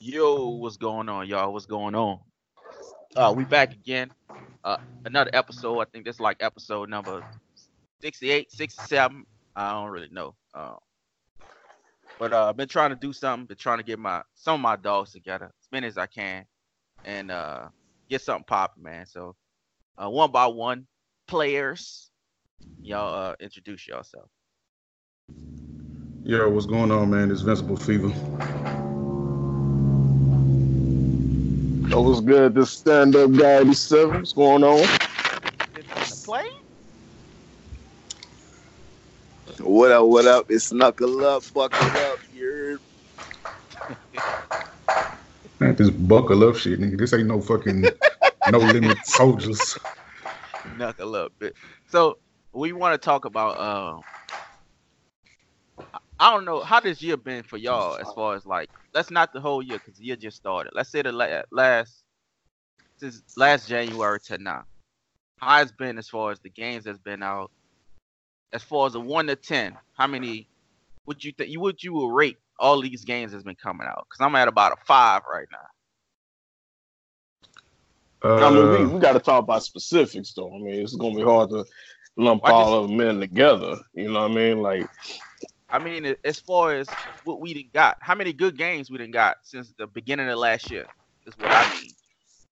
Yo, what's going on, y'all? What's going on? Uh, we back again. Uh, another episode. I think this like episode number 68, 67. I don't really know. Uh, but uh, I've been trying to do something. Been trying to get my some of my dogs together as many as I can, and uh, get something popping, man. So, uh, one by one, players, y'all uh, introduce yourself. Yo, what's going on, man? It's Invincible Fever. Yo, what's good? This stand up guy 87. What's going on? Play? What up, what up? It's knuckle up, buckle up, you're Man, this buckle up shit, nigga. This ain't no fucking no limit soldiers. Knuckle up. bit. So we want to talk about. Um, I- I don't know how this year been for y'all as far as like. Let's not the whole year because the year just started. Let's say the la- last since last January to now. How it's been as far as the games that's been out. As far as a one to ten, how many would you think you would you will rate all these games that's been coming out? Because I'm at about a five right now. Uh, I mean, we, we got to talk about specifics, though. I mean, it's going to be hard to lump I all of them in together. You know what I mean? Like, I mean, as far as what we done got, how many good games we done got since the beginning of last year is what I mean.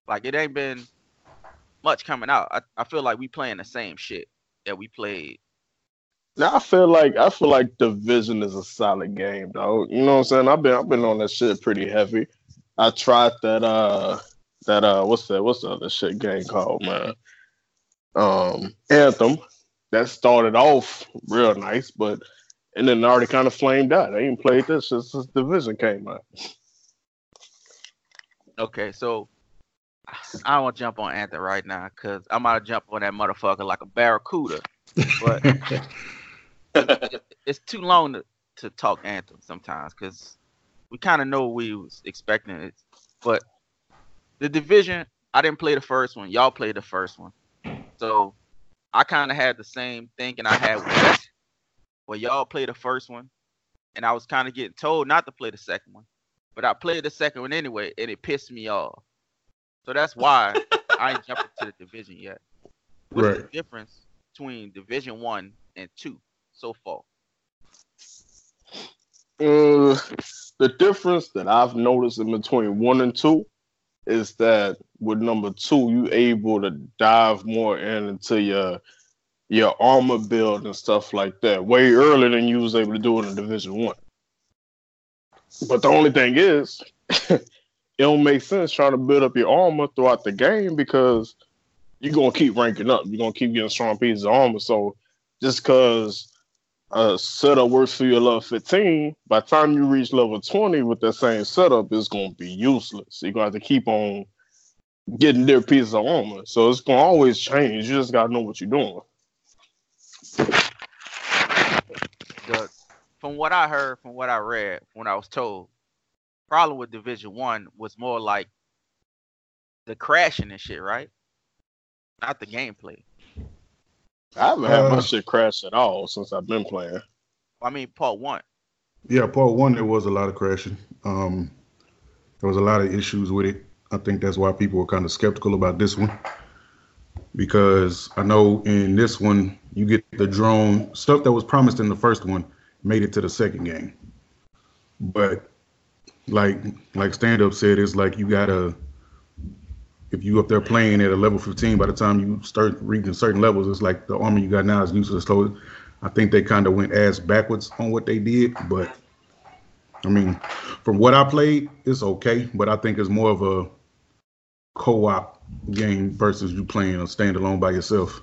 Like it ain't been much coming out. I, I feel like we playing the same shit that we played. now I feel like I feel like Division is a solid game, though. You know what I'm saying? I've been I've been on that shit pretty heavy. I tried that uh that uh what's that what's the other shit game called, man? Um Anthem. That started off real nice, but and then already kind of flamed out. I ain't played this since this division came out. Okay, so I don't want to jump on Anthem right now because I'm gonna jump on that motherfucker like a barracuda. But it's too long to, to talk Anthem sometimes because we kind of know what we was expecting it. But the division, I didn't play the first one. Y'all played the first one, so I kind of had the same thinking I had with West, where y'all played the first one, and I was kind of getting told not to play the second one, but I played the second one anyway, and it pissed me off. So that's why I ain't jumping to the division yet. What's the difference between Division One and Two so far? Uh, the difference that I've noticed in between one and two is that with number two, you able to dive more in into your your armor build and stuff like that way earlier than you was able to do it in Division One. But the only thing is, it don't make sense trying to build up your armor throughout the game because you're gonna keep ranking up. You're gonna keep getting strong pieces of armor. So just because a setup works for you at level 15, by the time you reach level 20 with that same setup, it's going to be useless. You're to have to keep on getting their pieces of armor. So it's going to always change. You just got to know what you're doing. The from what I heard, from what I read, when I was told, problem with Division One was more like the crashing and shit, right? Not the gameplay. I haven't had my Uh, shit crash at all since I've been playing. I mean, part one. yeah, part one there was a lot of crashing. Um, there was a lot of issues with it. I think that's why people were kind of skeptical about this one because I know in this one you get the drone stuff that was promised in the first one made it to the second game, but like like stand up said, it's like you gotta if you up there playing at a level 15, by the time you start reaching certain levels, it's like the armor you got now is useless. So I think they kind of went ass backwards on what they did, but I mean, from what I played, it's okay. But I think it's more of a co-op game versus you playing a standalone by yourself.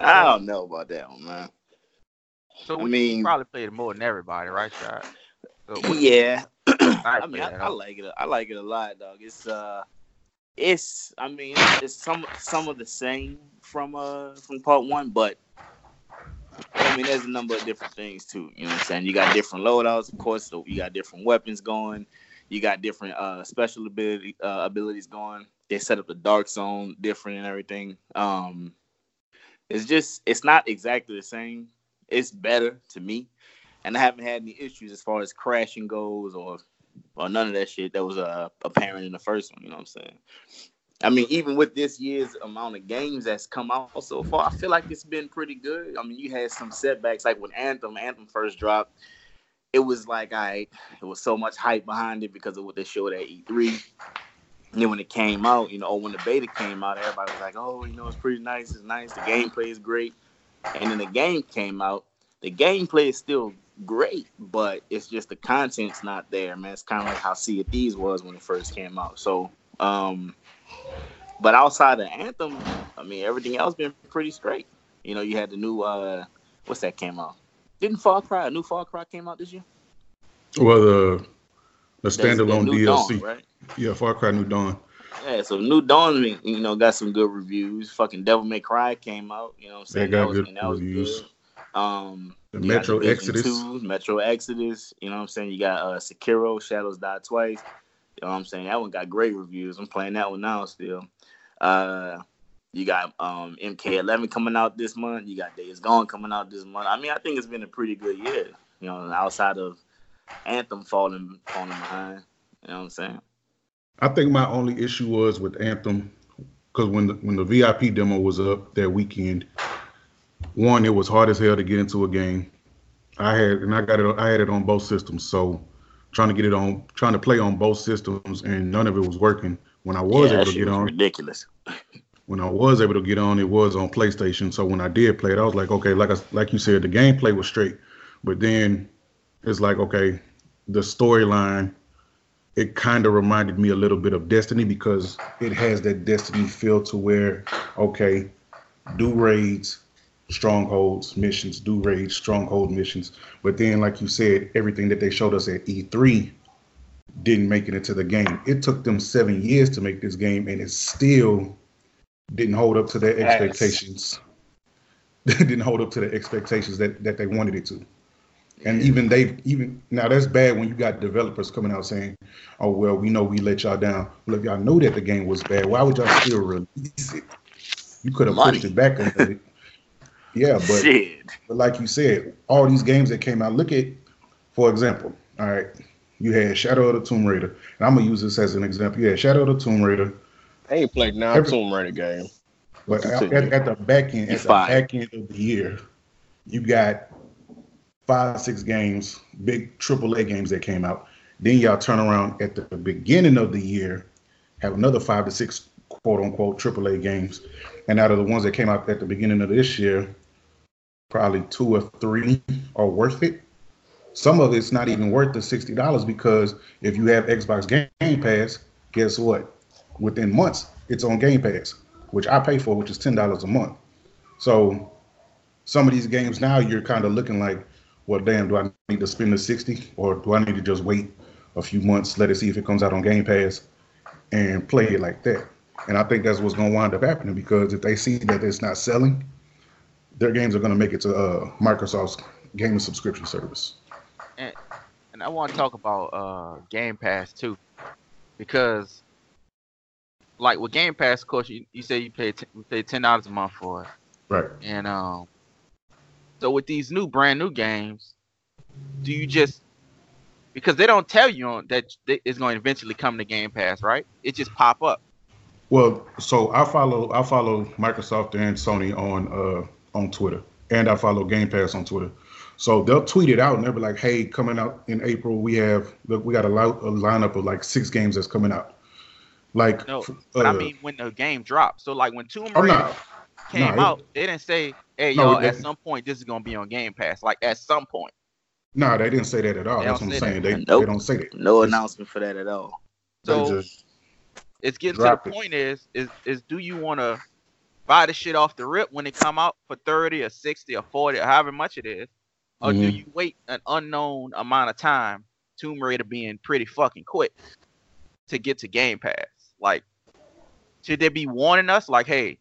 I don't know about that one, man. So I we mean- probably played it more than everybody, right, Shot? So Yeah. I I mean, I, I like it. I like it a lot, dog. It's uh, it's. I mean, it's some some of the same from uh from part one, but I mean, there's a number of different things too. You know what I'm saying? You got different loadouts, of course. So you got different weapons going. You got different uh special ability uh, abilities going. They set up the dark zone different and everything. Um, it's just it's not exactly the same. It's better to me. and I haven't had any issues as far as crashing goes or or none of that shit that was uh, apparent in the first one. You know what I'm saying? I mean, even with this year's amount of games that's come out so far, I feel like it's been pretty good. I mean, you had some setbacks, like when Anthem, Anthem first dropped, it was like I, it was so much hype behind it because of what they showed at E3. And then when it came out, you know, when the beta came out, everybody was like, "Oh, you know, it's pretty nice. It's nice. The gameplay is great." And then the game came out. The gameplay is still great, but it's just the content's not there, man. It's kind of like how Sea of Thieves was when it first came out. So, um, but outside of Anthem, I mean, everything else been pretty straight. You know, you had the new uh, what's that came out? Didn't Far Cry a new Far Cry came out this year? Well, the the standalone DLC, Dawn, right? Yeah, Far Cry New Dawn. Yeah, so New Dawn, you know, got some good reviews. Fucking Devil May Cry came out. You know, what I'm saying They got that was, good that was reviews. good. Um, The Metro Exodus. 2, Metro Exodus. You know what I'm saying? You got uh, Sekiro, Shadows Die Twice. You know what I'm saying? That one got great reviews. I'm playing that one now still. Uh, you got um, MK11 coming out this month. You got Days Gone coming out this month. I mean, I think it's been a pretty good year. You know, outside of Anthem falling falling behind. You know what I'm saying? I think my only issue was with Anthem because when the, when the VIP demo was up that weekend, one it was hard as hell to get into a game. I had and I got it. I had it on both systems, so trying to get it on, trying to play on both systems, and none of it was working. When I was yeah, able to get on, ridiculous. when I was able to get on, it was on PlayStation. So when I did play it, I was like, okay, like I, like you said, the gameplay was straight, but then it's like, okay, the storyline, it kind of reminded me a little bit of Destiny because it has that Destiny feel to where, okay, do raids, strongholds, missions, do raids, stronghold missions, but then like you said, everything that they showed us at E3 didn't make it into the game. It took them seven years to make this game, and it's still didn't hold up to their expectations. didn't hold up to the expectations that, that they wanted it to. And even they even now that's bad when you got developers coming out saying, "Oh well, we know we let y'all down." Well, if y'all know that the game was bad, why would y'all still release it? You could have pushed it back a little bit. Yeah, but Shit. but like you said, all these games that came out, look at, for example, all right, you had Shadow of the Tomb Raider, and I'm gonna use this as an example. You had Shadow of the Tomb Raider, I ain't played now Every- Tomb Raider game. but at, at the back end, at the back end of the year, you got five, six games, big AAA games that came out. Then y'all turn around at the beginning of the year, have another five to six quote unquote AAA games, and out of the ones that came out at the beginning of this year, probably two or three are worth it. Some of it's not even worth the sixty dollars because if you have Xbox Game Pass, guess what? Within months, it's on Game Pass, which I pay for, which is ten dollars a month. So some of these games now you're kind of looking like, well, damn, do I need to spend the sixty or do I need to just wait a few months, let it see if it comes out on Game Pass, and play it like that? And I think that's what's going to wind up happening because if they see that it's not selling, their games are going to make it to uh, Microsoft's gaming subscription service. and and I want to talk about uh Game Pass too, because like with Game Pass, of course, you, you say you pay t- you pay ten dollars a month for it, Right. and um, so with these new brand new games, do you just because they don't tell you on that th- it's going to eventually come to Game Pass, right? It just pop up. Well, so I follow I follow Microsoft and Sony on uh on Twitter, and I follow Game Pass on Twitter. So they'll tweet it out, and they'll be like, "Hey, coming out in April, we have look, we got a, lot, a lineup of like six games that's coming out." Like, No, f- But I uh, mean, when the game drops, so like when Tomb Raider no, came no, it- out, they didn't say, "Hey, No, y'all, at some point this is going to be on Game Pass." Like at some point. no, they didn't say that at all. They That's what I'm saying. that. They Nope. they don't say that. No It's- announcement for that at all. So just it's getting to the it. point is is is do you want to buy the shit off the rip when it come out for 30 or 60 or 40 or however much it is or do Mhm. you wait an unknown amount of time tomb raider being pretty fucking quick to get to game pass like should they be warning us like hey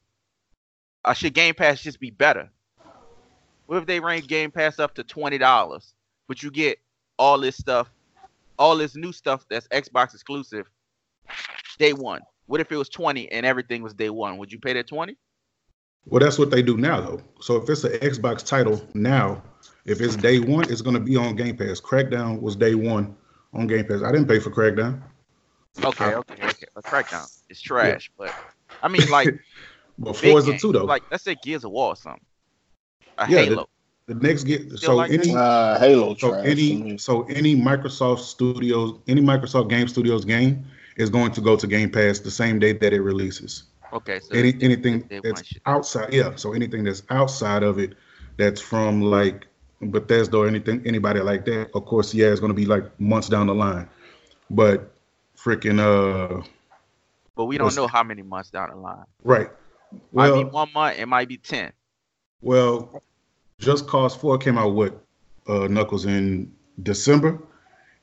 uh, should game pass just be better what if they rank game pass up to $20 but you get all this stuff all this new stuff that's xbox exclusive day one. What if it was 20 and everything was day one? Would you pay that 20? Well, that's what they do now, though. So if it's an Xbox title now, If it's day one, it's gonna be on Game Pass. Crackdown was day one on Game Pass. I didn't pay for Crackdown. Okay, okay, okay. A crackdown. It's trash, but I mean, like, But big Forza games, two though. like let's say Gears of War or something. A Yeah, Halo. the next get so like any Uh, Halo so trash. any so any Microsoft Studios any Microsoft Game Studios game is going to go to Game Pass the same day that it releases. Okay, so Any they- anything they that's outside, yeah. So anything that's outside of it, that's from like Bethesda or anything, anybody like that. Of course, yeah, it's gonna be like months down the line. But freaking uh, but we don't know how many months down the line. right. Might be one month. It might be ten. well, Just Cause Four came out with uh, Knuckles in December,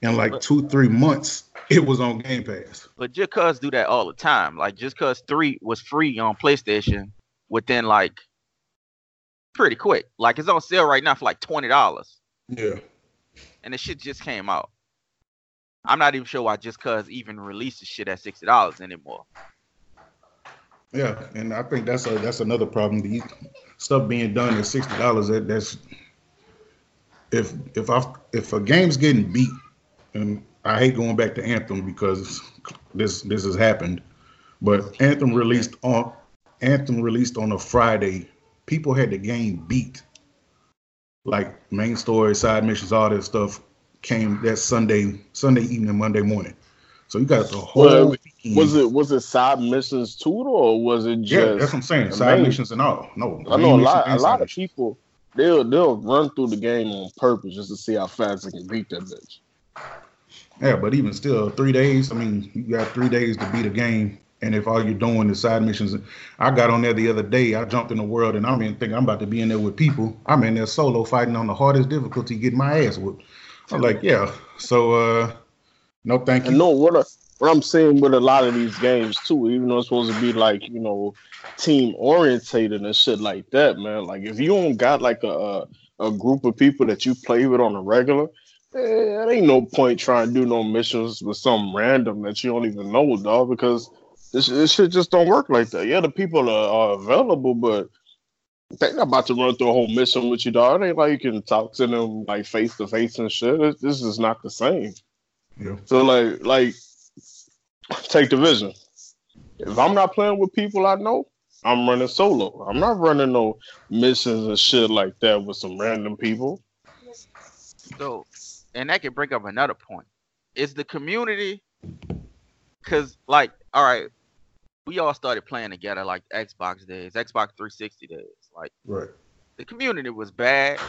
In like two three months it was on Game Pass. But just cause do that all the time. Like just cause three was free on PlayStation within like pretty quick. Like it's on sale right now for like twenty dollars. Yeah. And the shit just came out. I'm not even sure why just cause even releases shit at sixty dollars anymore. Yeah, and I think that's a that's another problem. The stuff being done at sixty dollars. That that's if if I if a game's getting beat, and I hate going back to Anthem because this this has happened, but Anthem released on Anthem released on a Friday. People had the game beat, like main story, side missions, all that stuff came that Sunday Sunday evening, Monday morning. So you got the whole. Well, was it was it side missions too, or was it just? Yeah, that's what I'm saying. Side main- missions and all. No, I know a lot. A lot of people they'll they'll run through the game on purpose just to see how fast they can beat that bitch. Yeah, but even still, three days. I mean, you got three days to beat a game, and if all you're doing is side missions, I got on there the other day. I jumped in the world, and I'm in thinking I'm about to be in there with people. I'm in there solo fighting on the hardest difficulty, getting my ass whooped. I'm like, yeah. So, uh, no, thank you. And no, what I, what I'm seeing with a lot of these games too, even though it's supposed to be like you know team orientated and shit like that, man. Like if you don't got like a a, a group of people that you play with on a regular, eh, it ain't no point trying to do no missions with some random that you don't even know, dog. Because this this shit just don't work like that. Yeah, the people are, are available, but they're about to run through a whole mission with you, dog. It ain't like you can talk to them like face to face and shit. It- this is not the same. Yeah. So like like take the vision. If I'm not playing with people I know, I'm running solo. I'm not running no missions and shit like that with some random people. So, and that can bring up another point. Is the community, because, like, all right, we all started playing together like Xbox days, Xbox 360 days. Like, Right. the community was bad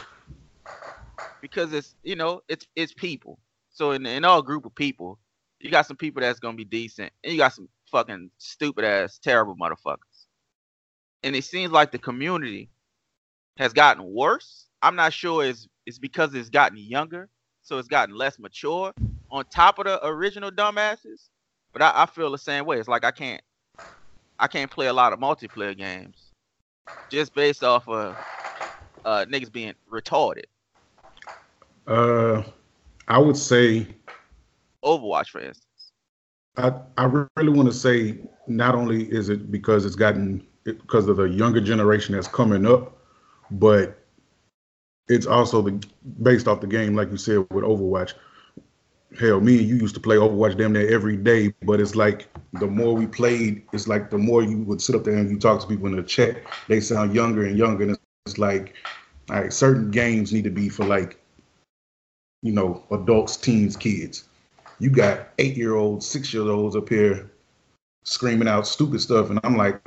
because it's, you know, it's it's people. So, in, in our group of people, you got some people that's going to be decent, and you got some fucking stupid ass, terrible motherfuckers. And it seems like the community has gotten worse. I'm not sure it's it's because it's gotten younger, so it's gotten less mature on top of the original dumbasses. But I, I feel the same way. It's like I can't I can't play a lot of multiplayer games just based off of uh niggas being retarded. Uh, I would say Overwatch, for instance. I, I really want to say not only is it because it's gotten it, because of the younger generation that's coming up, but it's also the based off the game, like you said with Overwatch. Hell, me and you used to play Overwatch damn near every day, but it's like the more we played, it's like the more you would sit up there and you talk to people in the chat, they sound younger and younger, and it's, like, all right, certain games need to be for like, you know, adults, teens, kids you got eight year olds, six year olds up here screaming out stupid stuff, and I'm like,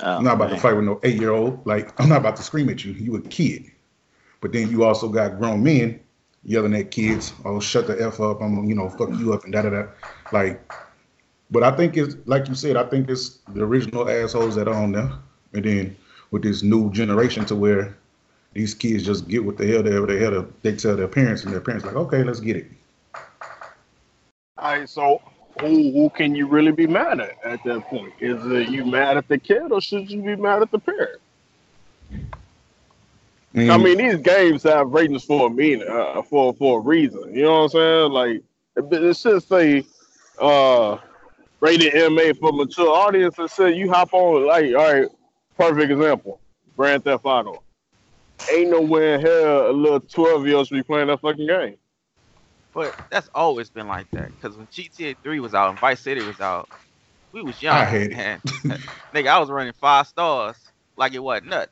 Oh, I'm not about man. to fight with no eight year old. Like, I'm not about to scream at you. You a kid. But then you also got grown men yelling at kids, oh, shut the F up. I'm, you know, fuck you up and da da da. Like, but I think it's, like you said, I think it's the original assholes that are on there. And then with this new generation to where these kids just get what the hell they, ever they, hell they tell their parents, and their parents like, okay, let's get it. All right, so who who can you really be mad at at that point? Is it you mad at the kid or should you be mad at the parent? I mean, these games have ratings for a meaning, uh, for for a reason. You know what I'm saying? Like it, it should say uh rated MA for mature audience and say you hop on like all right, perfect example. Grand Theft Auto. ain't nowhere in hell a little twelve year old should be playing that fucking game. But that's always been like that. Because when GTA 3 was out and Vice City was out, we was young. I hate it. Nigga, I was running five stars like it wasn't nothing.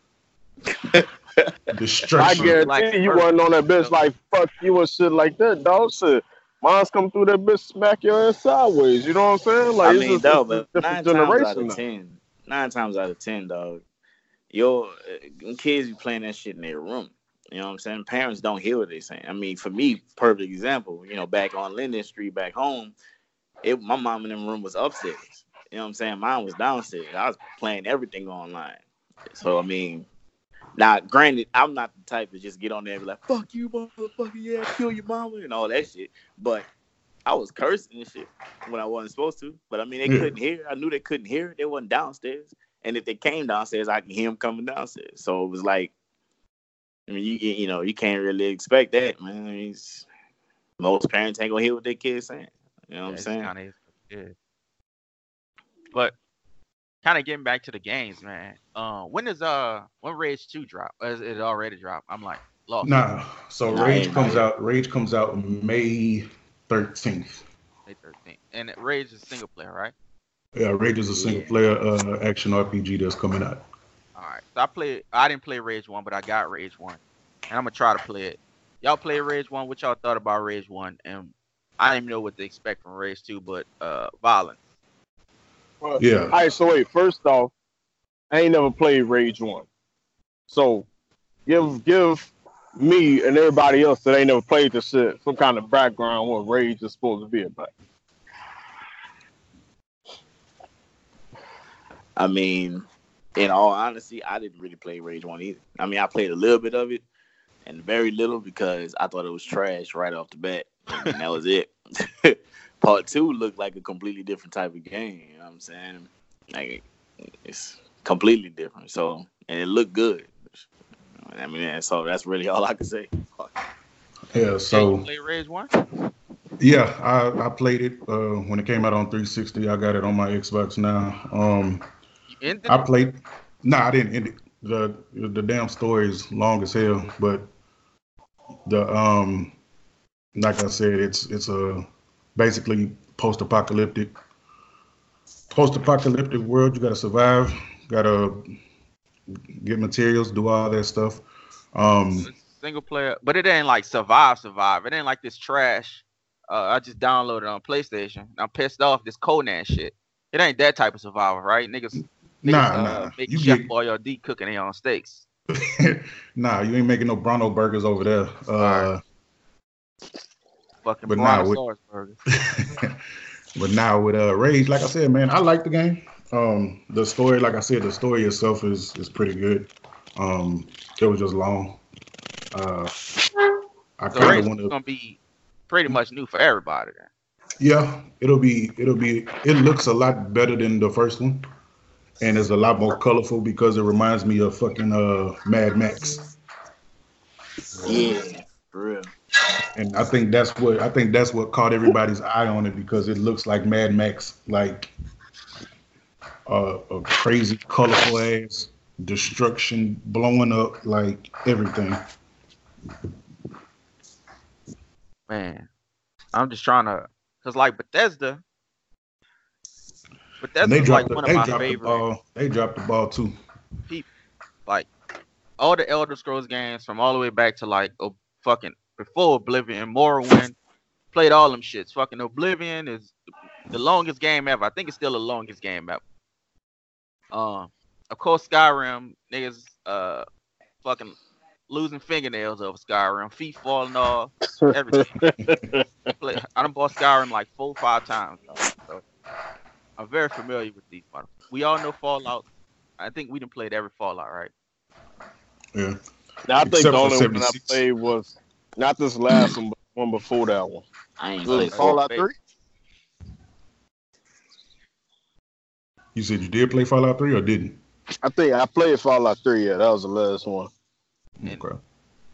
I guarantee Like you first. wasn't on that bitch like fuck you and shit like that, dog. Shit. Mine's come through that bitch, smack your ass sideways. You know what I'm saying? Like I it's mean, just, though, but a nine different times out generation of ten, nine times out of ten, dog, your uh, kids be playing that shit in their room. You know what I'm saying? Parents don't hear what they're saying. I mean, for me, perfect example. You know, back on Linden Street, back home, it my mom in them room was upstairs. You know what I'm saying? Mine was downstairs. I was playing everything online. So I mean, now granted, I'm not the type to just get on there and be like, "Fuck you, motherfucker, yeah, kill your mama" and all that shit. But I was cursing and shit when I wasn't supposed to. But I mean, they Yeah. couldn't hear. I knew they couldn't hear. it. They wasn't downstairs. And if they came downstairs, I can hear them coming downstairs. So it was like, I mean, you you know, you can't really expect that, man. I mean, it's- most parents ain't gonna hear what their kids saying. You know what I'm saying? Kind of is. But kind of getting back to the games, man. Uh, does uh when Rage Two drop? Is it already dropped? I'm like lost. Nah. So Nah, Rage comes right. out. Rage comes out May thirteenth. May 13th. And Rage is single player, right? Yeah, Rage is a single Yeah. player uh, action RPG that's coming out. All right. So I played. I didn't play Rage One, but I got Rage One, and I'm gonna try to play it. Y'all play Rage One. What y'all thought about Rage One? And I didn't even know what to expect from Rage Two, but uh, violence. Yeah. All right, so wait. First off, I ain't never played Rage One, so give give me and everybody else that ain't never played this shit some kind of background what Rage is supposed to be about. I mean, in all honesty, I didn't really play Rage One either. I mean, I played a little bit of it, and very little because I thought it was trash right off the bat, and that was it. Part two looked like a completely different type of game. You know what I'm saying? Like it's completely different. So, and it looked good. I mean, so that's really all I can say. Yeah. you So play Rage One? yeah, I, I played it uh, when it came out on 360. I got it on my Xbox now. Um, I it? played. Nah, I didn't end it. the The damn story is long as hell, but the um, like I said, it's it's a basically post-apocalyptic post-apocalyptic world. You got to survive. Got to get materials, do all that stuff. Um, single player, but it ain't like survive, survive. It ain't like this trash. Uh, I just downloaded on PlayStation. I'm pissed off this Conan shit. It ain't that type of survival, right? Niggas, niggas nah, uh, nah. make You Chef get, Boyardee cooking their own steaks. nah, you ain't making no Bruno burgers over there. Uh, Fucking But nah, with- Brontosaurus but now with uh Rage, like I said, man, I like the game. Um, the story, like I said, the story itself is is pretty good. Um, it was just long. Uh, I So kind Rage of is want to. gonna be pretty much new for everybody. Then. Yeah, it'll be it'll be it looks a lot better than the first one. And it's a lot more colorful because it reminds me of fucking uh Mad Max. Yeah, for real. And I think that's what I think that's what caught everybody's eye on it because it looks like Mad Max, like uh, a crazy colorful ass destruction, blowing up like everything. Man, I'm just trying to, cause like Bethesda, And they dropped like the, one of my dropped the ball. They dropped the ball too. like all the Elder Scrolls games from all the way back to like a fucking before Oblivion, Morrowind, played all them shits. Fucking Oblivion is the longest game ever. I think it's still the longest game ever. Um, of course Skyrim, niggas, uh, fucking losing fingernails over Skyrim, feet falling off, everything. Play, I done bought Skyrim like four, or five times. dog. So I'm very familiar with these motherfuckers. We all know Fallout. I think we done played every Fallout, right? Yeah. Now I think Except the for only one I played was not this last one, but one before that one. I ain't Was played it Fallout Fallout. Three? You said you did play Fallout 3 or didn't? I think I played Fallout Three. Yeah, that was the last one. And- Okay.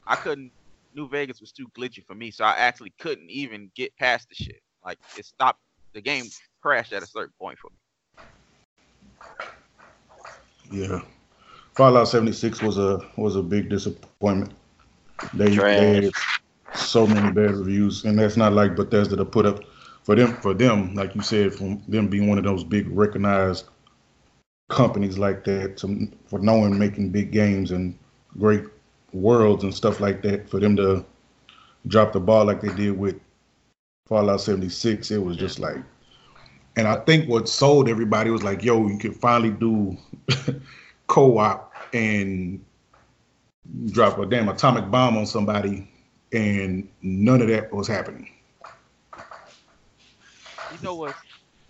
I couldn't. New Vegas was too glitchy for me, so I actually couldn't even get past the shit. Like it stopped. The game crashed at a certain point for me. Yeah. Fallout 76 was a was a big disappointment. They, they had so many bad reviews, and that's not like Bethesda to put up for them. For them, like you said, from them being one of those big recognized companies like that, to, for knowing making big games and great worlds and stuff like that, for them to drop the ball like they did with Fallout 76, it was just like. And I think what sold everybody was like, yo, you can finally do co-op and drop a damn atomic bomb on somebody, and none of that was happening. You know what?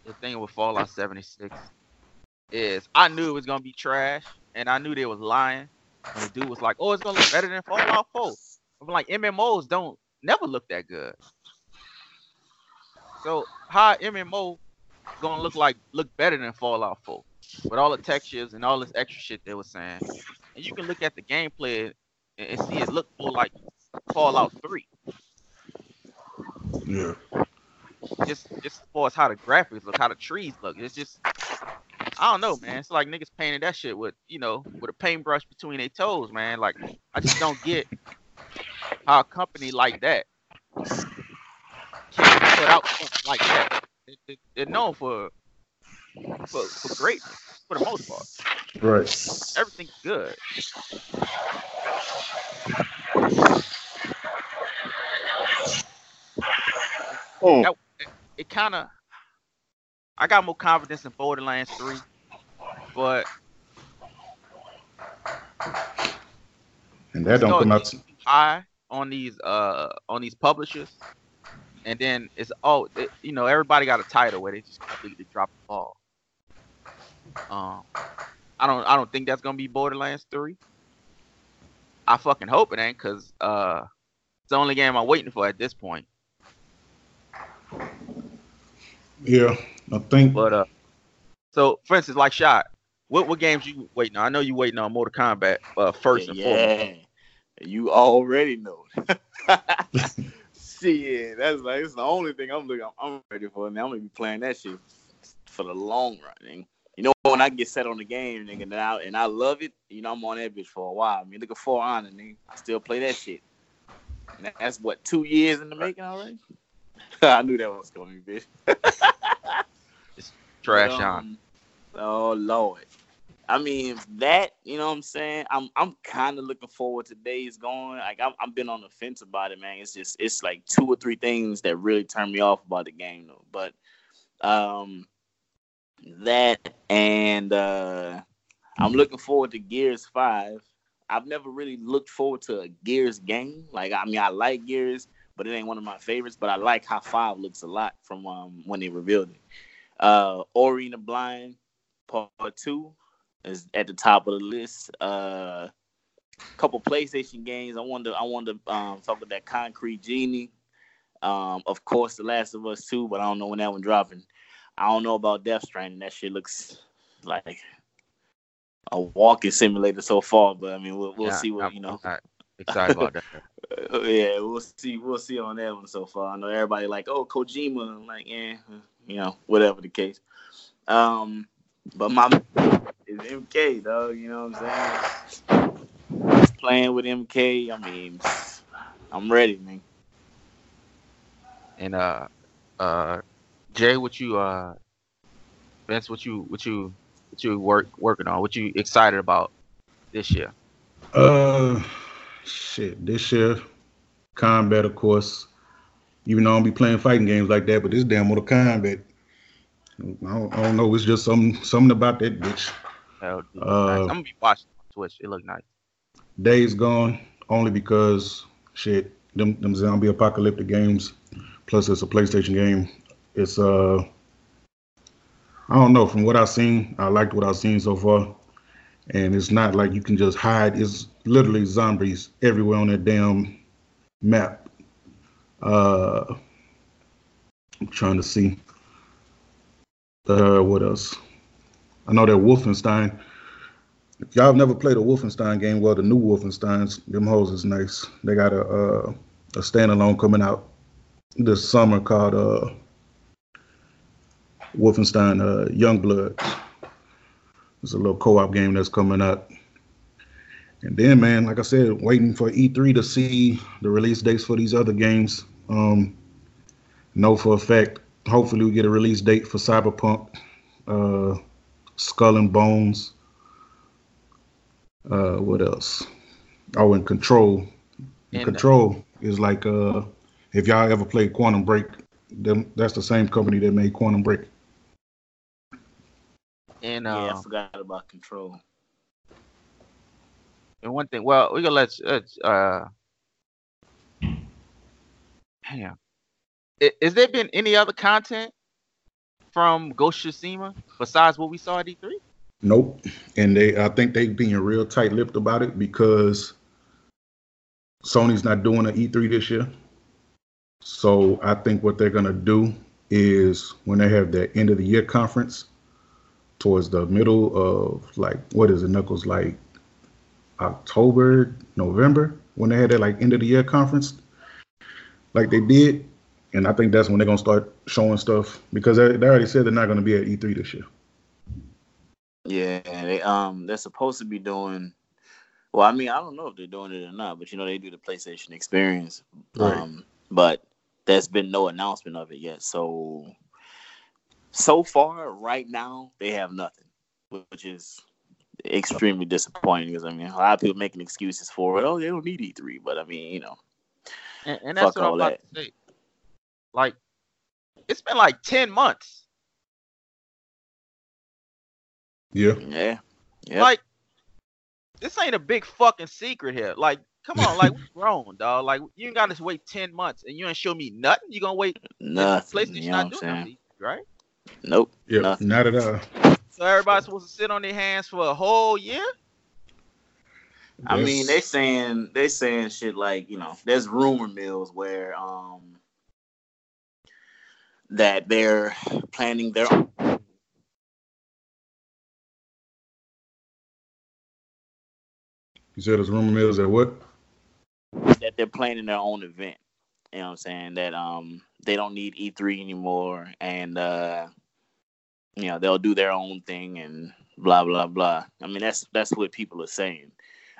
The thing with Fallout 76 is I knew it was gonna be trash, and I knew they was lying. And the dude was like, "Oh, it's gonna look better than Fallout 4." I'm like, MMOs don't never look that good. So how MMO gonna look like look better than Fallout 4 with all the textures and all this extra shit they were saying? And you can look at the gameplay and, and see it look more like Fallout 3. Yeah. Just just as far as how the graphics look, how the trees look. It's just I don't know, man. It's like niggas painting that shit with, you know, with a paintbrush between their toes, man. Like I just don't get how a company like that can put out like that. They're known for for, for greatness for the most part. Right. Everything's good. That, it, it kind of. I got more confidence in Borderlands 3, but And that don't come out. high on these uh on these publishers, and then it's oh it, you know everybody got a title where they just completely drop the ball. Um, I don't I don't think that's gonna be Borderlands three. I fucking hope it ain't, cause uh, it's the only game I'm waiting for at this point. Yeah, I think. But uh, so for instance, like shot, what what games you waiting on? I know you waiting on Mortal Kombat uh first and foremost. yeah. You already know. shit, that's like it's the only thing I'm looking. I'm ready for. Man, I'm gonna be playing that shit for the long run. You know, when I get set on the game, nigga, and I, and I love it, you know, I'm on that bitch for a while. I mean, look at For Honor, nigga. I still play that shit. And that's what two years in the making already. I knew that was coming, bitch. It's trash But, on. um, Oh Lord. I mean that, you know what I'm saying? I'm I'm kind of looking forward to Days Gone. Like I'm I've been on the fence about it, man. It's just it's like two or three things that really turn me off about the game though. But um that and uh I'm looking forward to Gears 5. I've never really looked forward to a Gears game. Like I mean I like Gears, but it ain't one of my favorites, but I like how 5 looks a lot from um when they revealed it. Uh Ori and the Blind Part Two is at the top of the list. Uh, couple PlayStation games. I wanted to, I wanted to um, talk about that Concrete Genie. Um, of course, The Last of Us Two, but I don't know when that one dropping. I don't know about Death Stranding. That shit looks like a walking simulator so far. But I mean, we'll we'll Yeah, see what I'm- you know. Excited about that. Yeah, we'll see. We'll see on that one so far. I know everybody like, oh, Kojima. I'm like, yeah, you know, whatever the case. Um, but my is MK, dog. You know what I'm saying? Playing with MK. I mean, I'm ready, man. And uh, uh, Jay, what you uh, Vince, what you what you what you work working on? What you excited about this year? Uh, shit. This year, combat, of course. Even though I don't be playing fighting games like that, but this damn Mortal Kombat. I don't, I don't know. It's just something something about that bitch. Dude, Uh, nice. I'm gonna be watching on Twitch. It look nice. Days gone only because shit. Them them zombie apocalyptic games. Plus, it's a PlayStation game. It's uh. I don't know. From what I've seen, I liked what I've seen so far. And it's not like you can just hide. It's literally zombies everywhere on that damn map. Uh, I'm trying to see. Uh, what else? I know that Wolfenstein. If y'all have never played a Wolfenstein game, well, the new Wolfensteins, them hoes is nice. They got a uh, a standalone coming out this summer called uh, Wolfenstein uh, Youngblood. It's a little co-op game that's coming out. And then, man, like I said, waiting for E3 to see the release dates for these other games. Um, know for a fact, hopefully we get a release date for Cyberpunk, uh, Skull and Bones. Uh, what else? Oh, and Control. And, Control is like uh, if y'all ever played Quantum Break, them, that's the same company that made Quantum Break. And uh, yeah, I forgot about Control. And one thing, well, we gonna let's, let's uh, hang on. Is there been any other content from Ghost Tsushima besides what we saw at E3? Nope. And they, I think they being real tight-lipped about it because Sony's not doing an E3 this year. So I think what they're gonna do is when they have their end of the year conference towards the middle of like what is it, Knuckles like October, November, when they had that like end of the year conference, like they did. And I think that's when they're gonna start showing stuff because they, they already said they're not gonna be at E3 this year. Yeah, they um they're supposed to be doing well, I mean, I don't know if they're doing it or not, but you know they do the PlayStation experience. Right. Um but there's been no announcement of it yet. So so far right now they have nothing, which is extremely disappointing because I mean a lot of people making excuses for it. Oh, they don't need E3, but I mean, you know, and, and that's what I'm about that. to say. Like, it's been like ten months. Yeah. Yeah. Yep. Like, this ain't a big fucking secret here. Like, come on, like we grown, dog. Like, you ain't got to wait ten months and you ain't show me nothing. You gonna wait? Nothing. PlayStation you know not doing nothing, right? Nope. Yeah. Not at all. So everybody's supposed to sit on their hands for a whole year. I yes. mean, they saying they saying shit like you know, there's rumor mills where um that they're planning their. Own. You said there's rumor mills that what? That they're planning their own event. You know what I'm saying? That um they don't need E3 anymore, and uh you know they'll do their own thing and blah blah blah. I mean that's that's what people are saying.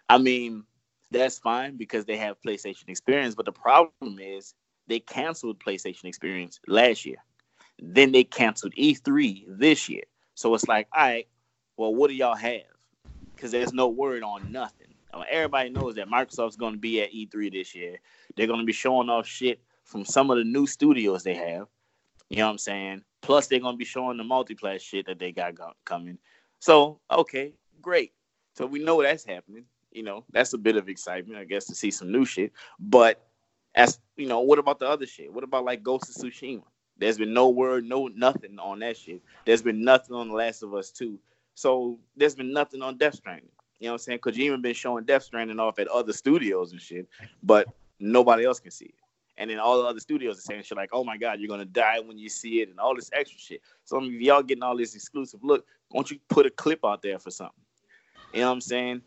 I mean that's fine because they have PlayStation Experience, but the problem is they canceled PlayStation Experience last year. Then they canceled E3 this year. So it's like, all right, well, what do y'all have? Because there's no word on nothing. Everybody knows that Microsoft's going to be at E3 this year. They're going to be showing off shit from some of the new studios they have. You know what I'm saying? Plus, they're gonna be showing the multiplayer shit that they got coming. So, okay, great. So we know that's happening. You know, that's a bit of excitement, I guess, to see some new shit. But as you know, what about the other shit? What about like Ghost of Tsushima? There's been no word, no nothing on that shit. There's been nothing on The Last of Us 2. So there's been nothing on Death Stranding. You know what I'm saying? Because you even been showing Death Stranding off at other studios and shit, but nobody else can see it. And then all the other studios are saying shit like, "Oh my God, you're gonna die when you see it," and all this extra shit. So if y'all getting all this exclusive look, why don't you put a clip out there for something? You know what I'm saying?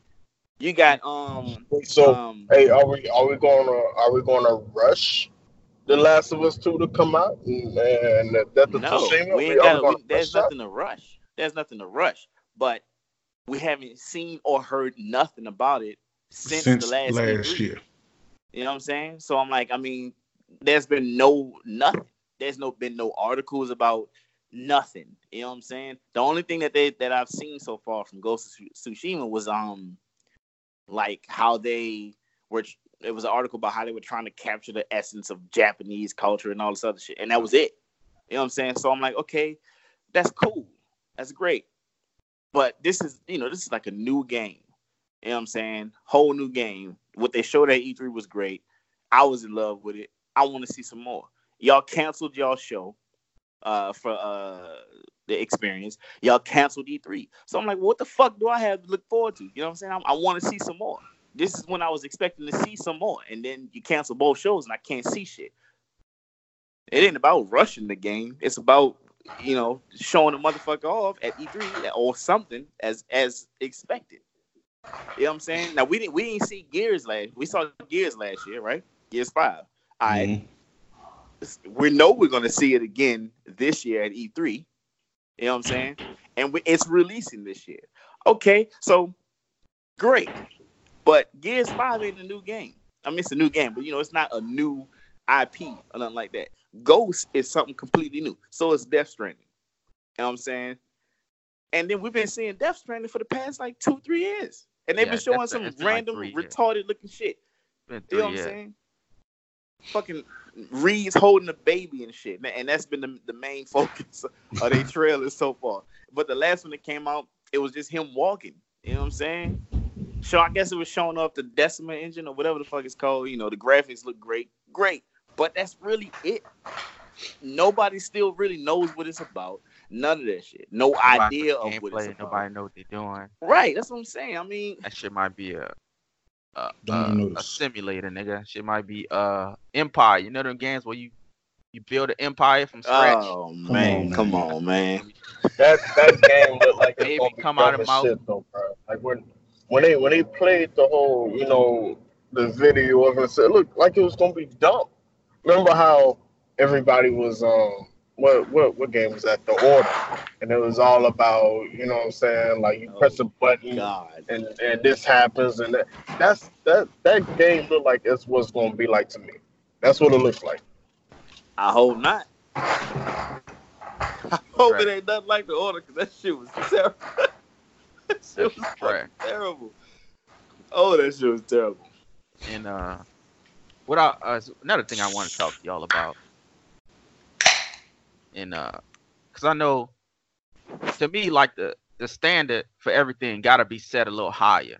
You got um. So um, hey, are we are we gonna are we gonna rush the Last of Us two to come out and, and that the no, Tsushima? we ain't got, we, there's nothing that? to rush. There's nothing to rush, but we haven't seen or heard nothing about it since, since the last, last year. You know what I'm saying? So I'm like, I mean, there's been no nothing. There's no been no articles about nothing. You know what I'm saying? The only thing that they that I've seen so far from Ghost of Tsushima was um like how they were it was an article about how they were trying to capture the essence of Japanese culture and all this other shit. And that was it. You know what I'm saying? So I'm like, okay, that's cool. That's great. But this is, you know, this is like a new game. You know what I'm saying? Whole new game. What they showed at E3 was great. I was in love with it. I want to see some more. Y'all canceled y'all show uh, for uh, the experience. Y'all canceled E3. So I'm like, what the fuck do I have to look forward to? You know what I'm saying? I, I want to see some more. This is when I was expecting to see some more, and then you cancel both shows, and I can't see shit. It ain't about rushing the game. It's about you know showing the motherfucker off at E3 or something as as expected. You know what I'm saying? Now we didn't we didn't see Gears last. We saw Gears last year, right? Gears Five. I mm-hmm. we know we're gonna see it again this year at E3. You know what I'm saying? And we, it's releasing this year. Okay, so great. But Gears Five ain't a new game. I mean, it's a new game, but you know, it's not a new IP or nothing like that. Ghost is something completely new. So it's Death Stranding. You know what I'm saying? And then we've been seeing Death Stranding for the past like two, three years. And they've Yeah, been showing some like random years. retarded looking shit. You know what I'm saying? Fucking Reedus holding a baby and shit. And that's been the, the main focus of their trailers so far. But the last one that came out, it was just him walking. You know what I'm saying? So I guess it was showing off the Decima engine or whatever the fuck it's called. You know, the graphics look great. Great. But that's really it. Nobody still really knows what it's about. None of that shit. No Nobody idea of what it's about. Nobody know what they're doing. Right. That's what I'm saying. I mean, That shit might be a a, Don't a, a simulator, nigga. Shit might be uh Empire. You know them games where you you build an empire from scratch. oh man, on, come man. on, man. That that game looked like it's Baby, gonna be come out of as mouth. shit though, bro. Like when when they when they played the whole, you know, the video of it, it looked like it was gonna be dumb. Remember how everybody was um what what what game was that? The Order, and it was all about you know what I'm saying like you press a button God. and and this happens and that, that's that that game looked like it's what's gonna be like to me. That's what it looks like. I hope not. I hope Right. it ain't nothing like the order because that shit was terrible. that shit was shit terrible. Oh, that shit was terrible. And uh, what I uh, another thing I want to talk to y'all about, and uh, cause I know, to me, like the the standard for everything gotta be set a little higher.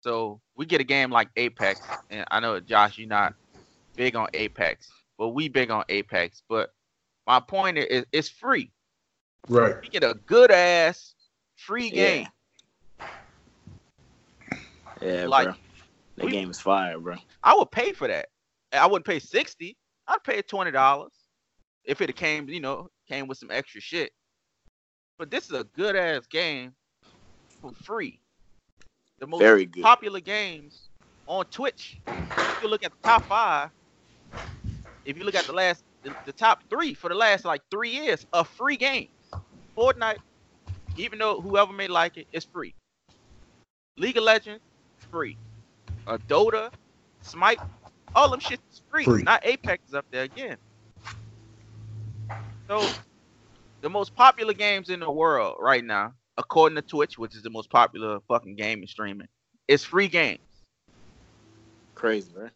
So we get a game like Apex, and I know Josh, you're not big on Apex, but we big on Apex. But my point is, it's free. Right. We get a good ass free Yeah. game. Yeah, Like, bro. That we- game is fire, bro. I would pay for that. I wouldn't pay sixty. I'd pay twenty dollars if it came, you know, came with some extra shit. But this is a good ass game for free. The most Very good. popular games on Twitch. If you look at the top five, if you look at the last, the, the top three for the last like three years, are free games. Fortnite, even though whoever may like it, it's free. League of Legends, free. Uh, Dota, Smite, all them shit is free. Free. Not Apex is up there again. So, the most popular games in the world right now, according to Twitch, which is the most popular fucking game in streaming, is free games. Crazy, bro.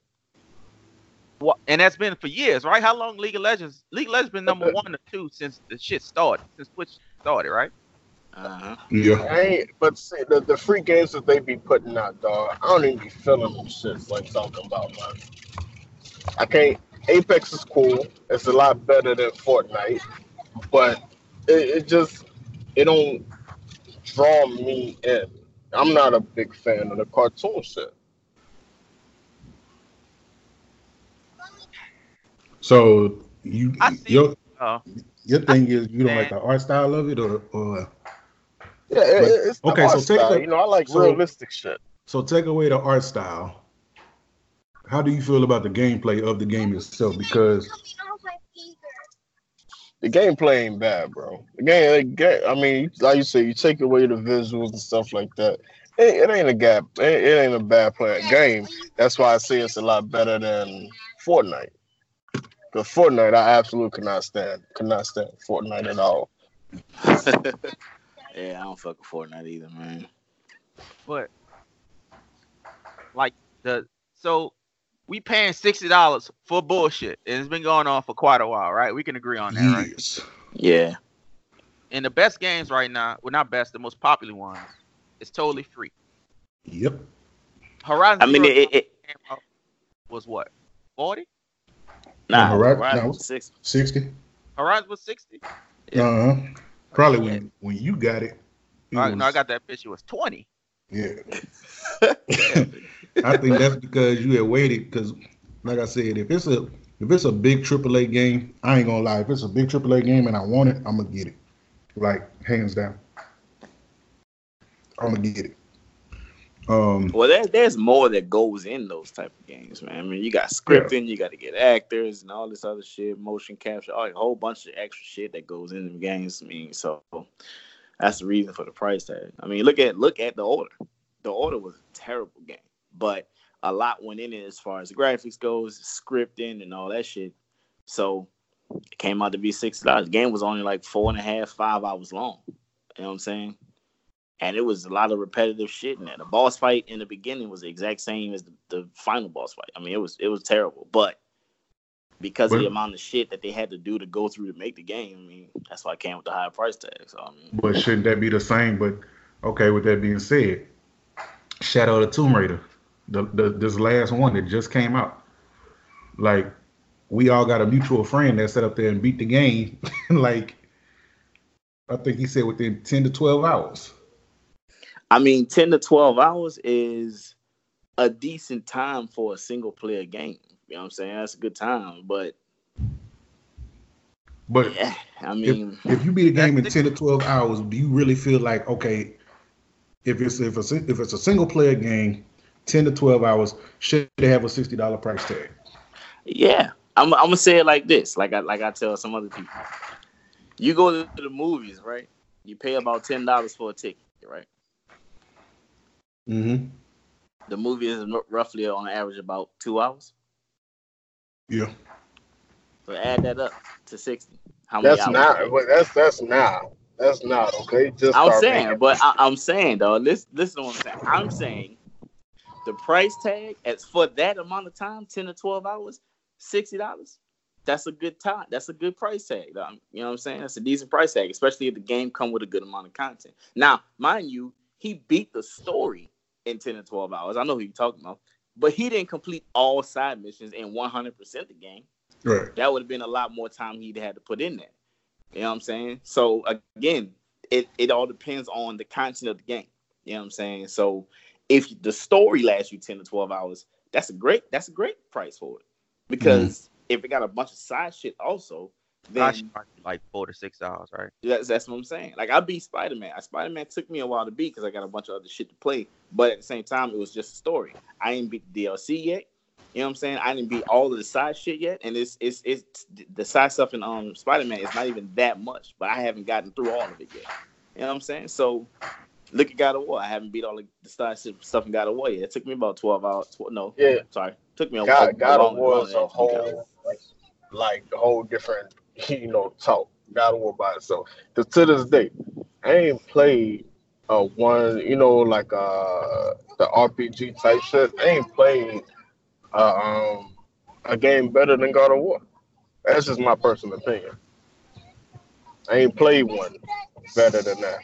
Wha- And that's been for years, right? How long League of Legends? League of Legends been number one or two since the shit started, since Twitch started, right? Uh-huh. Yeah. I ain't, but see, the, the free games that they be putting out, dog, I don't even be feeling them shits like talking about, man. I can't. Apex is cool. It's a lot better than Fortnite, but it, it just it don't draw me in. I'm not a big fan of the cartoon shit. So you I see. your Uh, your thing is you don't like the art style of it or or Yeah, it, But- it's the okay, art so take style. the- you know, I like so- realistic shit. so take away the art style. How do you feel about the gameplay of the game itself? Because The gameplay ain't bad, bro. The game, the ga- I mean, like you say, you take away the visuals and stuff like that. It, it ain't a gap. It, it ain't a bad play game. That's why I say it's a lot better than Fortnite. Because Fortnite, I absolutely cannot stand. Cannot stand Fortnite at all. yeah, I don't fuck with Fortnite either, man. but like the so we paying sixty dollars for bullshit, and it's been going on for quite a while, right? We can agree on that, right? years. Yeah. And the best games right now, well, not best, the most popular ones, it's totally free. Yep. Horizon I mean, it, it, it came out was what forty? nah, Horizon- Horizon no. six. Sixty. Horizon was sixty. Uh-huh. Probably when when you got it. it I, no, I got that picture. It was twenty. Yeah. I think that's because you had waited. Because, like I said, if it's a if it's a big AAA game, I ain't gonna lie. If it's a big AAA game and I want it, I'm gonna get it. Like hands down, I'm gonna get it. Um, Well, there, there's more that goes in those type of games, man. I mean, you got scripting, you got to get actors and all this other shit, motion capture, all a whole bunch of extra shit that goes in the games. I mean, so that's the reason for the price tag. I mean, look at look at the order. The Order was a terrible game, but a lot went in it as far as the graphics goes, scripting, and all that shit. So it came out to be sixty dollars. Game was only like four and a half, five hours long. You know what I'm saying? And it was a lot of repetitive shit in there. The boss fight in the beginning was the exact same as the, the final boss fight. I mean, it was it was terrible, but because But- of the amount of shit that they had to do to go through to make the game, I mean, that's why it came with the higher price tag. So I mean, But shouldn't that be the same? But okay, with that being said, Shadow of the Tomb Raider, the, the this last one that just came out, like we all got a mutual friend that sat up there and beat the game, like I think he said within ten to twelve hours. I mean, ten to twelve hours is a decent time for a single player game. You know what I'm saying? That's a good time, but But yeah, I mean, if you beat a game in ten to twelve hours, do you really feel like okay? If it's if it's if it's a single player game, ten to twelve hours, should they have a sixty dollar price tag? yeah, I'm, I'm gonna say it like this, like I like I tell some other people. You go to the movies, right? You pay about ten dollars for a ticket, right? Mm-hmm. The movie is roughly on average about two hours. Yeah. So add that up to sixty. How many That's hours? not. But that's that's now. That's not okay. Just I'm saying, making- but I, I'm saying though, listen, listen to what I'm saying. I'm saying the price tag as for that amount of time, ten to twelve hours, sixty dollars. That's a good time. That's a good price tag. though. You know what I'm saying? That's a decent price tag, especially if the game come with a good amount of content. Now, mind you, he beat the story in ten to twelve hours. I know who you're talking about, but he didn't complete all side missions in 100 percent the game Right. that would have been a lot more time he'd had to put in there. You know what I'm saying? So again, it, it all depends on the content of the game. You know what I'm saying? So if the story lasts you 10 to 12 hours, that's a great that's a great price for it. Because if it got a bunch of side shit also, then like four to six hours, right? that's, that's what I'm saying. Like I beat Spider Man. Spider Man took me a while to beat because I got a bunch of other shit to play. But at the same time, it was just a story. I ain't beat the DLC yet. You know what I'm saying? I didn't beat all of the side shit yet, and it's it's it's the side stuff in um Spider Man is not even that much, but I haven't gotten through all of it yet. You know what I'm saying? So look at God of War. I haven't beat all the, shit stuff in God of War yet. It took me about 12 hours. Tw- no, Yeah. sorry, took me a God, a God of War is a whole, like a whole different, you know, talk. God of War by itself. Cause to this day, I ain't played uh one, you know, like uh the RPG type shit. I ain't played uh, um a game better than God of War. That's just my personal opinion. I ain't played one better than that.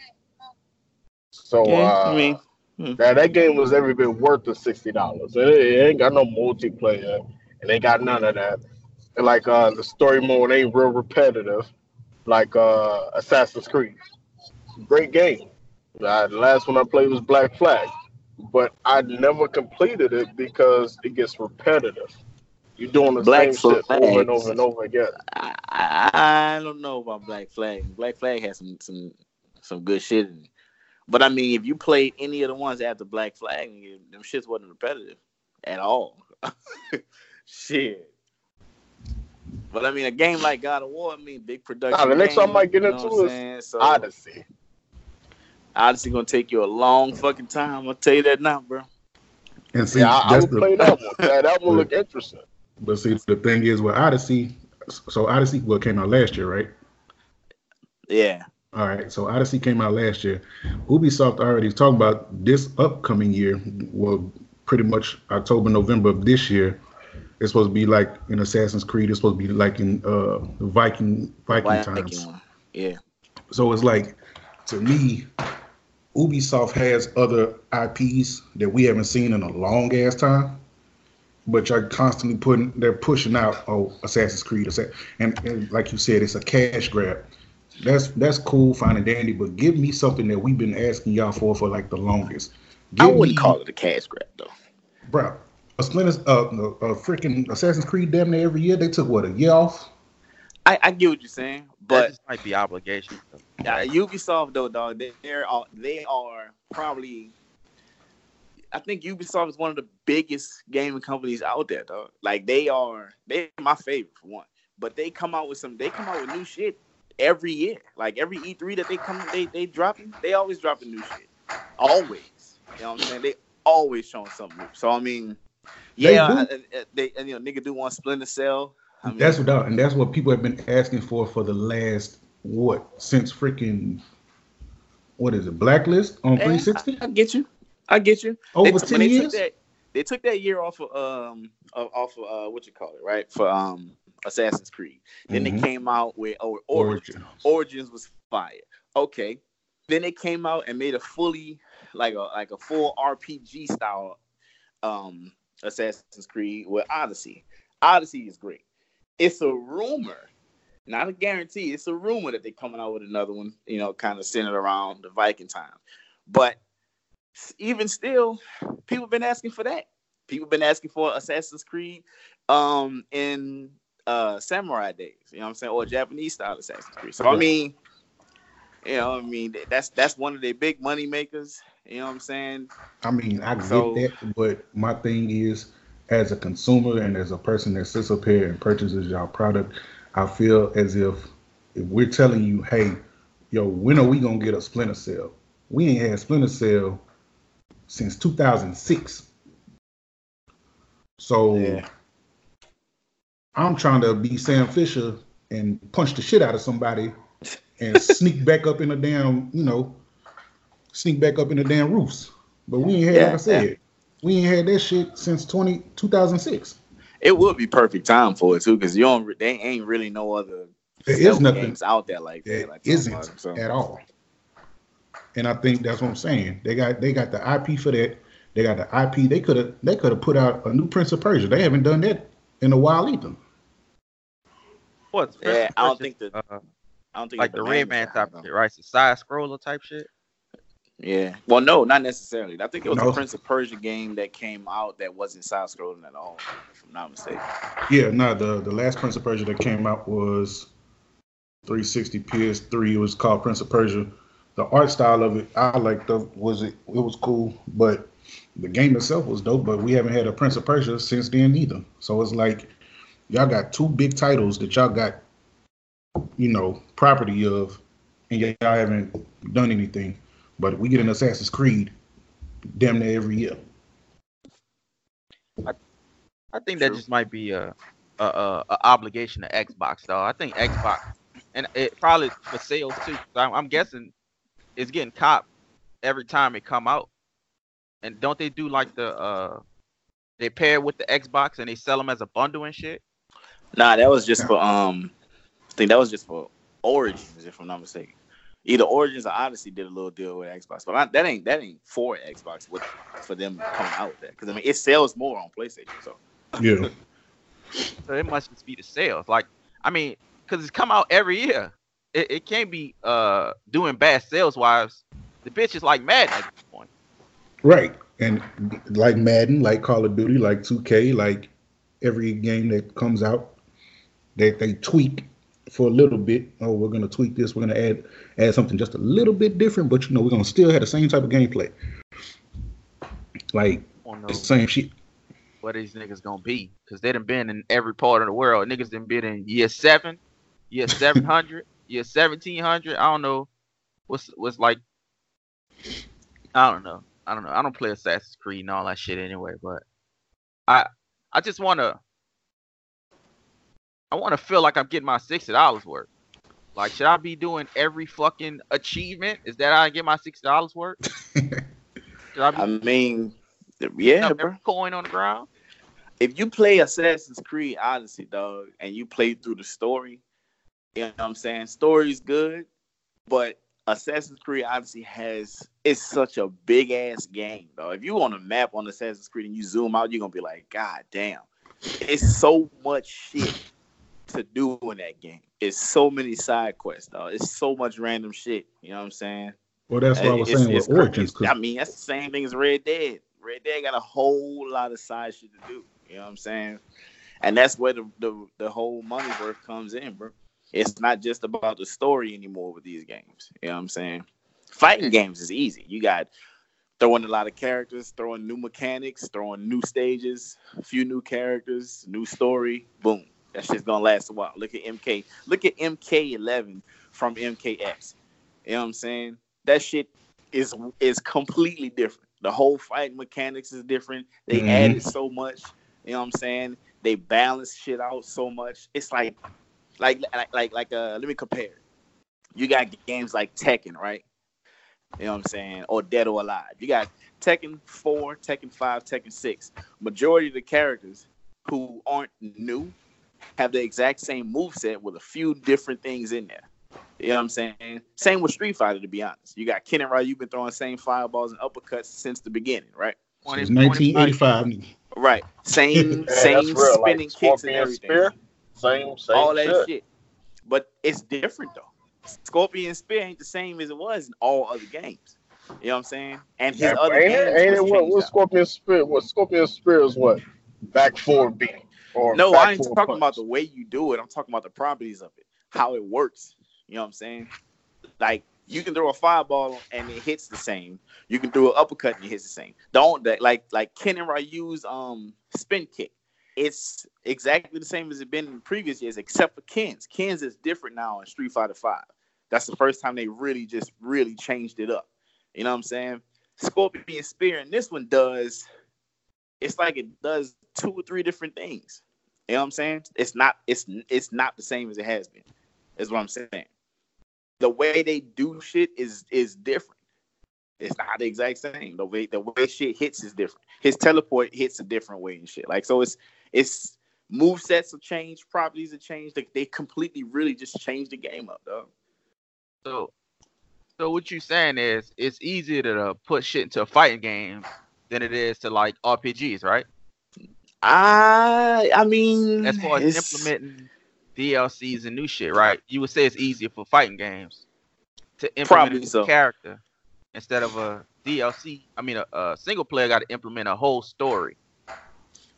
So Yeah, uh, I mean, that that game was every bit worth the sixty dollars. It, it ain't got no multiplayer, and they got none of that. And like uh, the story mode ain't real repetitive, like uh, Assassin's Creed. Great game. Uh, the last one I played was Black Flag, but I never completed it because it gets repetitive. You're doing the Black same shit over and over and over again. I, I, I don't know about Black Flag. Black Flag has some some some good shit in it. But I mean, if you played any of the ones after Black Flag, nigga, them shits wasn't repetitive at all. shit. But I mean, a game like God of War, I mean, big production. Nah, the next game, one I might get you know into is? So, Odyssey. Odyssey gonna take you a long fucking time. I'll tell you that now, bro. And see, Yeah, I, I that's would the play that one. That, that one look interesting. but see the thing is with Odyssey. So Odyssey, well, came out last year, right? Yeah. All right, so Odyssey came out last year. Ubisoft already talking about this upcoming year. Well, pretty much October, November of this year. It's supposed to be like in Assassin's Creed. It's supposed to be like in uh Viking Viking Viking times. one. Yeah. So it's like to me, Ubisoft has other IPs that we haven't seen in a long ass time. But you're constantly putting they're pushing out oh Assassin's Creed and, and like you said, it's a cash grab. That's that's cool, fine and dandy, but give me something that we've been asking y'all for for like the longest. I Give wouldn't me- call it a cash grab though. bro. A Splinter, uh, a, a freaking Assassin's Creed damn near every year. They took what a year off. I, I get what you're saying, that but just might be obligation. Yeah, Ubisoft though, dog, they they're all, they are probably. I think Ubisoft is one of the biggest gaming companies out there, dog. Like they are, they're my favorite for one. But they come out with some, they come out with new shit every year. Like every E3 that they come, they they dropping, they always dropping new shit, always. You know what I'm saying? They always showing something new. So I mean, yeah, do. I- I- they and, you know nigga do want Splinter Cell. I mean, That's what, and that's what people have been asking for for the last what since freaking what is it Blacklist on eh, 360 I, I get you. I get you. over they, 10 when they years. Took that, they took that year off of um off of uh what you call it right for um Assassin's Creed. Then Mhm. they came out with or, Origins. Origins. Origins was fire. Okay. Then they came out and made a fully like a like a full RPG style um Assassin's Creed with Odyssey. Odyssey is great. It's a rumor, not a guarantee. It's a rumor that they're coming out with another one, you know, kind of centered around the Viking time. But even still, people have been asking for that. People have been asking for Assassin's Creed um in uh samurai days, you know what I'm saying, or Japanese style Assassin's Creed. So I mean, you know, I mean that's that's one of their big money makers. You know what I'm saying? I mean, I get So- that, but my thing is, as a consumer and as a person that sits up here and purchases your product, I feel as if if we're telling you, hey, yo, when are we gonna get a Splinter Cell? We ain't had Splinter Cell since 2006. So Yeah. I'm trying to be Sam Fisher and punch the shit out of somebody and sneak back up in the damn, you know, sneak back up in the damn roofs. But we ain't had, like I said, we ain't had that shit since 20, 2006. It would be perfect time for it too, because you don't. They ain't really no other There is nothing games out there like that. like isn't so. at all. And I think that's what I'm saying. They got they got the IP for that. They got the IP. They could have they could have put out a new Prince of Persia. They haven't done that in a while either. What's Yeah, I don't think that- uh, I don't think like the Rayman type though. shit, right? It's a side scroller type shit. Yeah. Well, no, not necessarily. I think it was No. a Prince of Persia game that came out that wasn't side scrolling at all, if I'm not mistaken. Yeah, no, the the last Prince of Persia that came out was 360 PS3. It was called Prince of Persia. The art style of it, I liked. The was it? It was cool, but the game itself was dope. But we haven't had a Prince of Persia since then either. So it's like y'all got two big titles that y'all got, you know, property of, and yet y'all haven't done anything. But we get an Assassin's Creed damn near every year. I think that just might be a, a, a, a obligation to Xbox, though. I think Xbox, and it probably for sales too. I'm, I'm guessing it's getting copped every time it come out. And don't they do like the uh, they pair with the Xbox and they sell them as a bundle and shit? Nah, that was just for um, I think that was just for Origins, if I'm not mistaken. Either Origins or Odyssey did a little deal with Xbox, but I, that ain't that ain't for Xbox with for them coming out with that because I mean it sells more on PlayStation. So Yeah. So it must just be the sales. Like, I mean, because it's come out every year. It, it can't be uh doing bad sales wise. The bitch is like mad at this point. Right. And like Madden, like Call of Duty, like 2K, like every game that comes out, that they tweak for a little bit. Oh, we're gonna tweak this, we're gonna add add something just a little bit different, but you know, we're gonna still have the same type of gameplay. Like the same shit. what these niggas gonna be. Cause they done been in every part of the world. Niggas done been in year seven, year seven hundred, year seventeen hundred. I don't know what's what's like I don't know. I don't know. I don't play Assassin's Creed and all that shit anyway, but I I just wanna I wanna feel like I'm getting my sixty dollars worth. Like should I be doing every fucking achievement? Is that how I get my sixty dollars worth? Should I be I mean, yeah, bro. every coin on the ground? if you play Assassin's Creed Odyssey, dog, and you play through the story, you know what I'm saying? Story's good, but Assassin's Creed Odyssey has it's such a big ass game, though. If you on a map on Assassin's Creed and you zoom out, you're gonna be like, God damn. It's so much shit to do in that game. It's so many side quests, though. It's so much random shit. You know what I'm saying? Well, that's what I was It's- saying it's with Origins. I mean, that's the same thing as Red Dead. Red Dead got a whole lot of side shit to do. You know what I'm saying? And that's where the the, the whole money worth comes in, bro. It's not just about the story anymore with these games. You know what I'm saying? Fighting games is easy. You got throwing a lot of characters, throwing new mechanics, throwing new stages, a few new characters, new story. Boom. That shit's gonna last a while. Look at MK. Look at MK11 from MKX. You know what I'm saying? That shit is is completely different. The whole fight mechanics is different. They Mhm. added so much. You know what I'm saying? They balance shit out so much. It's like, like, like, like, like. Uh, let me compare. You got games like Tekken, right? You know what I'm saying? Or Dead or Alive. You got Tekken 4, Tekken 5, Tekken 6. Majority of the characters who aren't new have the exact same moveset with a few different things in there. You know what I'm saying? Same with Street Fighter, to be honest. You got Ken and Ryu you've been throwing same fireballs and uppercuts since the beginning, right? Since 1985. Right. Same, Yeah, same that's real, like spinning kicks and everything. Spear, same, same all that shit. shit. But it's different though. Scorpion Spear ain't the same as it was in all other games. You know what I'm saying? And his Yeah, other ain't games it, ain't it what, what. Scorpion Spear? What Scorpion Spear is what? Back forward beat. Or No, I ain't talking punch. about the way you do it. I'm talking about the properties of it, how it works. You know what I'm saying? Like you can throw a fireball and it hits the same. You can throw an uppercut and it hits the same. Don't that like like Ken and Ryu's um spin kick. It's exactly the same as it been in previous years, except for Ken's. Ken's is different now in Street Fighter Five. That's the first time they really just really changed it up. You know what I'm saying? Scorpion being Spear and this one does. It's like it does two or three different things. You know what I'm saying? It's not it's it's not the same as it has been. Is what I'm saying. The way they do shit is is different. It's not the exact same. The way the way shit hits is different. His teleport hits a different way and shit. Like so it's it's move sets have changed, properties have changed. They, they completely really just changed the game up, dog. So, so what you saying is it's easier to uh, put shit into a fighting game than it is to like RPGs, right? I I mean As far as it's- implementing DLCs and new shit, right? You would say it's easier for fighting games to implement a so. character instead of a DLC. I mean, a, a single player got to implement a whole story.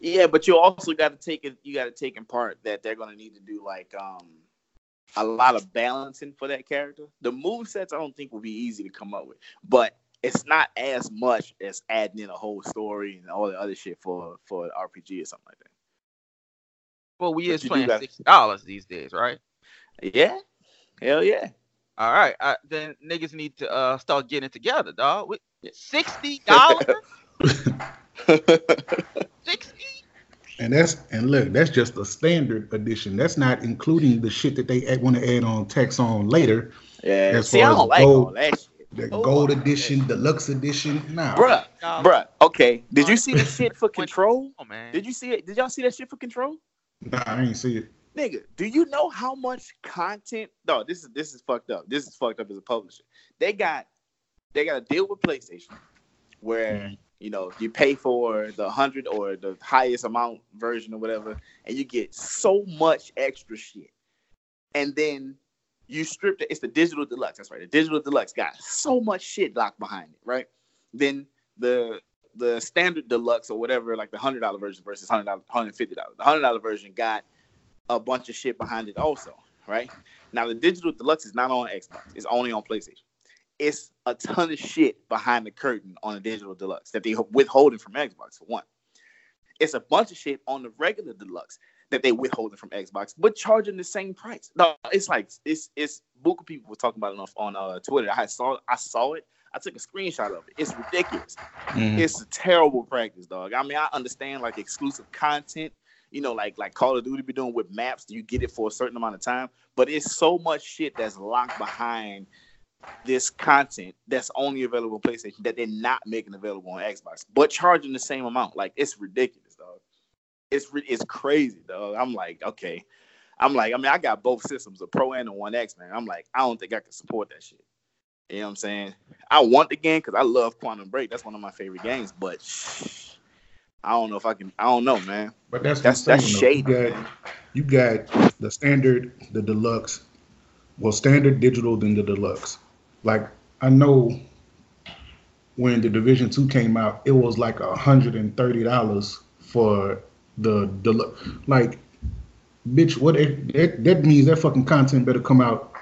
Yeah, but you also got to take it. You got to take in part that they're going to need to do like um a lot of balancing for that character. The move sets I don't think will be easy to come up with, but it's not as much as adding in a whole story and all the other shit for for an RPG or something like that. Well, we But is you playing got- sixty dollars these days, right? Yeah, hell yeah. All right, uh, then niggas need to uh, start getting it together, dog. With sixty dollars, sixty. And that's and look, that's just the standard edition. That's not including the shit that they want to add on tax on later. Yeah, As see, I far as don't like gold- all that shit, The Oh, gold my edition, deluxe edition. Nah, bruh, Bruh. bruh. Okay, did you see the shit for Control? Oh man. Did you see it? Did y'all see that shit for Control? Nah, I ain't see it. Nigga, do you know how much content? No, this is this is fucked up. This is fucked up as a publisher. They got they got a deal with PlayStation where Mhm. You know you pay for the hundred or the highest amount version or whatever, and you get so much extra shit. And then you strip it. It's the digital deluxe. That's right. The digital deluxe got so much shit locked behind it, right? Then the the standard deluxe or whatever, like the hundred dollar version versus hundred dollar, hundred fifty dollars. The hundred dollar version got a bunch of shit behind it also, right? Now the digital deluxe is not on Xbox; it's only on PlayStation. It's a ton of shit behind the curtain on the digital deluxe that they withholding from Xbox for one. It's a bunch of shit on the regular deluxe that they withholding from Xbox, but charging the same price. No, it's like it's it's Buku people were talking about it on, on uh, Twitter. I saw I saw it. I took a screenshot of it. It's ridiculous. Mhm. It's a terrible practice, dog. I mean, I understand like exclusive content, you know, like like Call of Duty be doing with maps. Do you get it for a certain amount of time, but it's so much shit that's locked behind this content that's only available on PlayStation that they're not making available on Xbox, but charging the same amount. Like it's ridiculous, dog. It's re- it's crazy, dog. I'm like, okay. I'm like, I mean, I got both systems, a Pro and a One X, man. I'm like, I don't think I can support that shit. You know what I'm saying? I want the game because I love Quantum Break. That's one of my favorite games, but I don't know if I can. I don't know, man. But that's That's that's shady. You got you got the standard, the deluxe. Well, standard digital then the deluxe. Like I know when the Division Two came out, it was like hundred and thirty dollars for the deluxe. Like, bitch, what? That, that means that fucking content better come out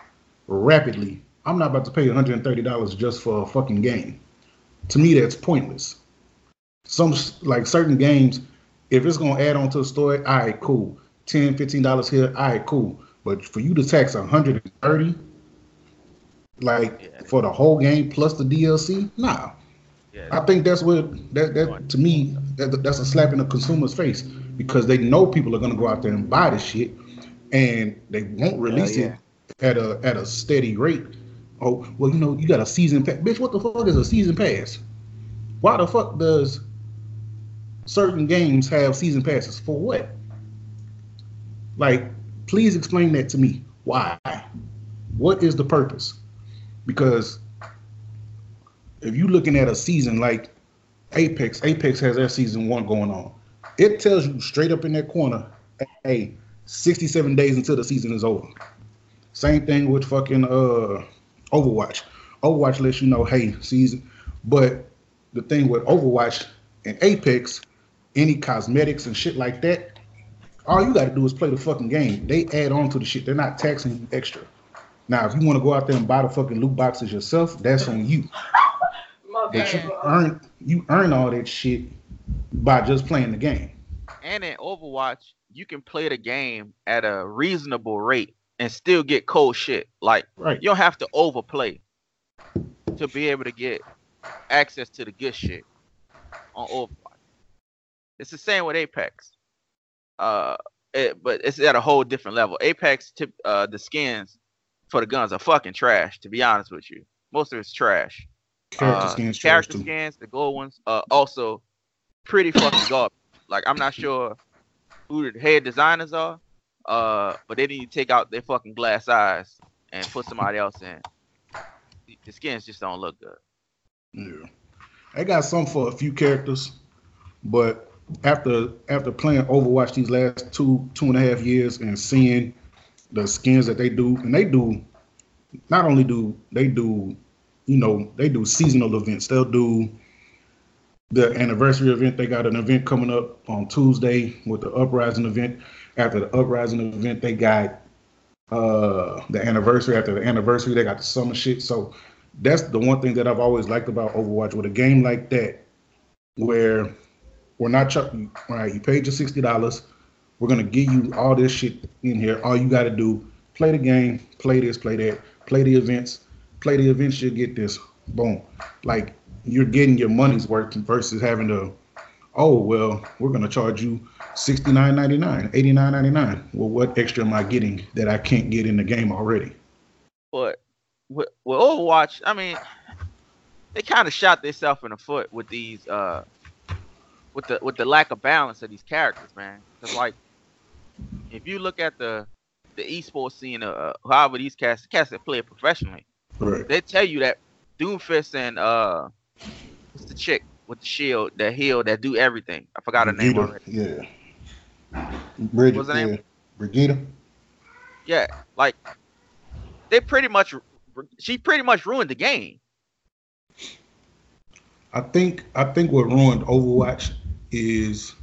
rapidly. I'm not about to pay one hundred and thirty dollars just for a fucking game. To me, that's pointless. Some like certain games, if it's gonna add on to the story, all right, cool. 10 dollars here, all right, cool. But for you to tax 130, like Yeah. for the whole game plus the DLC, nah. Yeah, I think that's what that that to me that, that's a slap in the consumer's face because they know people are gonna go out there and buy the shit, and they won't release yeah. it at a at a steady rate. Oh well, you know you got a season pass, bitch. What the fuck is a season pass? Why the fuck does certain games have season passes for what? Like, please explain that to me. Why? What is the purpose? Because if you're looking at a season like Apex, Apex has their season one going on. It tells you straight up in that corner, hey, 67 days until the season is over. Same thing with fucking uh Overwatch. Overwatch lets you know, hey, season. But the thing with Overwatch and Apex, any cosmetics and shit like that, all you got to do is play the fucking game. They add on to the shit. They're not taxing you extra. Now, if you want to go out there and buy the fucking loot boxes yourself, that's on you. But you earn you earn all that shit by just playing the game. and in Overwatch, you can play the game at a reasonable rate and still get cold shit. Like Right. you don't have to overplay to be able to get access to the good shit on Overwatch. It's the same with Apex. Uh, it, but it's at a whole different level. Apex, tip, uh, the skins for the guns are fucking trash. To be honest with you, most of it's trash. Character Uh, skins, trash character skins, the gold ones, uh, also pretty fucking garbage. Like I'm not sure who the head designers are, uh, but they need to take out their fucking glass eyes and put somebody else in. The- The skins just don't look good. Yeah, I got some for a few characters, but after after playing Overwatch these last two two and a half years and seeing the skins that they do, and they do not only do they do, you know, they do seasonal events. They'll do the anniversary event. They got an event coming up on Tuesday with the Uprising event. After the Uprising event, they got uh the anniversary. After the anniversary, they got the summer shit. So that's the one thing that I've always liked about Overwatch with a game like that, where we're not chucking. Right, you paid your sixty dollars. We're gonna give you all this shit in here. All you got to do, play the game, play this, play that, play the events, play the events. You get this. Boom. Like you're getting your money's worth versus having to. Oh well, we're gonna charge you sixty nine ninety nine, eighty nine ninety nine. Well, what extra am I getting that I can't get in the game already? But with, with Overwatch, I mean, they kind of shot themselves in the foot with these, uh, with the with the lack of balance of these characters, man. Cause like, if you look at the the esports scene, uh, however these cats cats that play professionally, Right. they tell you that Doomfist and uh, what's the chick with the shield, that heal, that do everything. I forgot her name already. Yeah. Bridget, What's her name? yeah. Brigida. Yeah, like they pretty much, she pretty much ruined the game. I think I think what ruined Overwatch is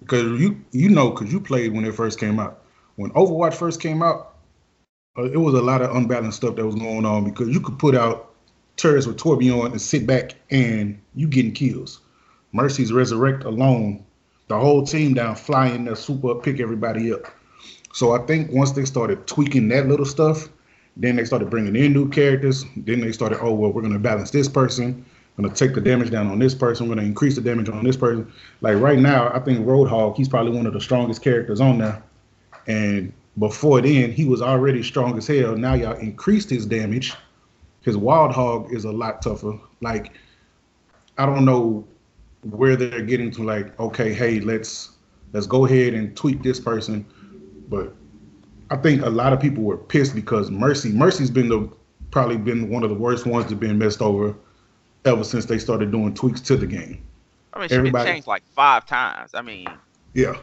because you you know because you played when it first came out. When Overwatch first came out, uh, it was a lot of unbalanced stuff that was going on because you could put out turrets with Torbjorn and sit back and you getting kills. Mercy's resurrect alone, the whole team down flying their super up, pick everybody up. So I think once they started tweaking that little stuff, then they started bringing in new characters. Then they started, oh well, we're gonna balance this person, gonna take the damage down on this person, we're gonna increase the damage on this person. Like right now, I think Roadhog, he's probably one of the strongest characters on there. And before then, he was already strong as hell. Now y'all increased his damage. His Whole Hog is a lot tougher. Like, I don't know where they're getting to. Like, okay, hey, let's let's go ahead and tweak this person. But I think a lot of people were pissed because Mercy, Mercy's been the probably been one of the worst ones that been messed over ever since they started doing tweaks to the game. I mean, been changed like five times. I mean, Yeah,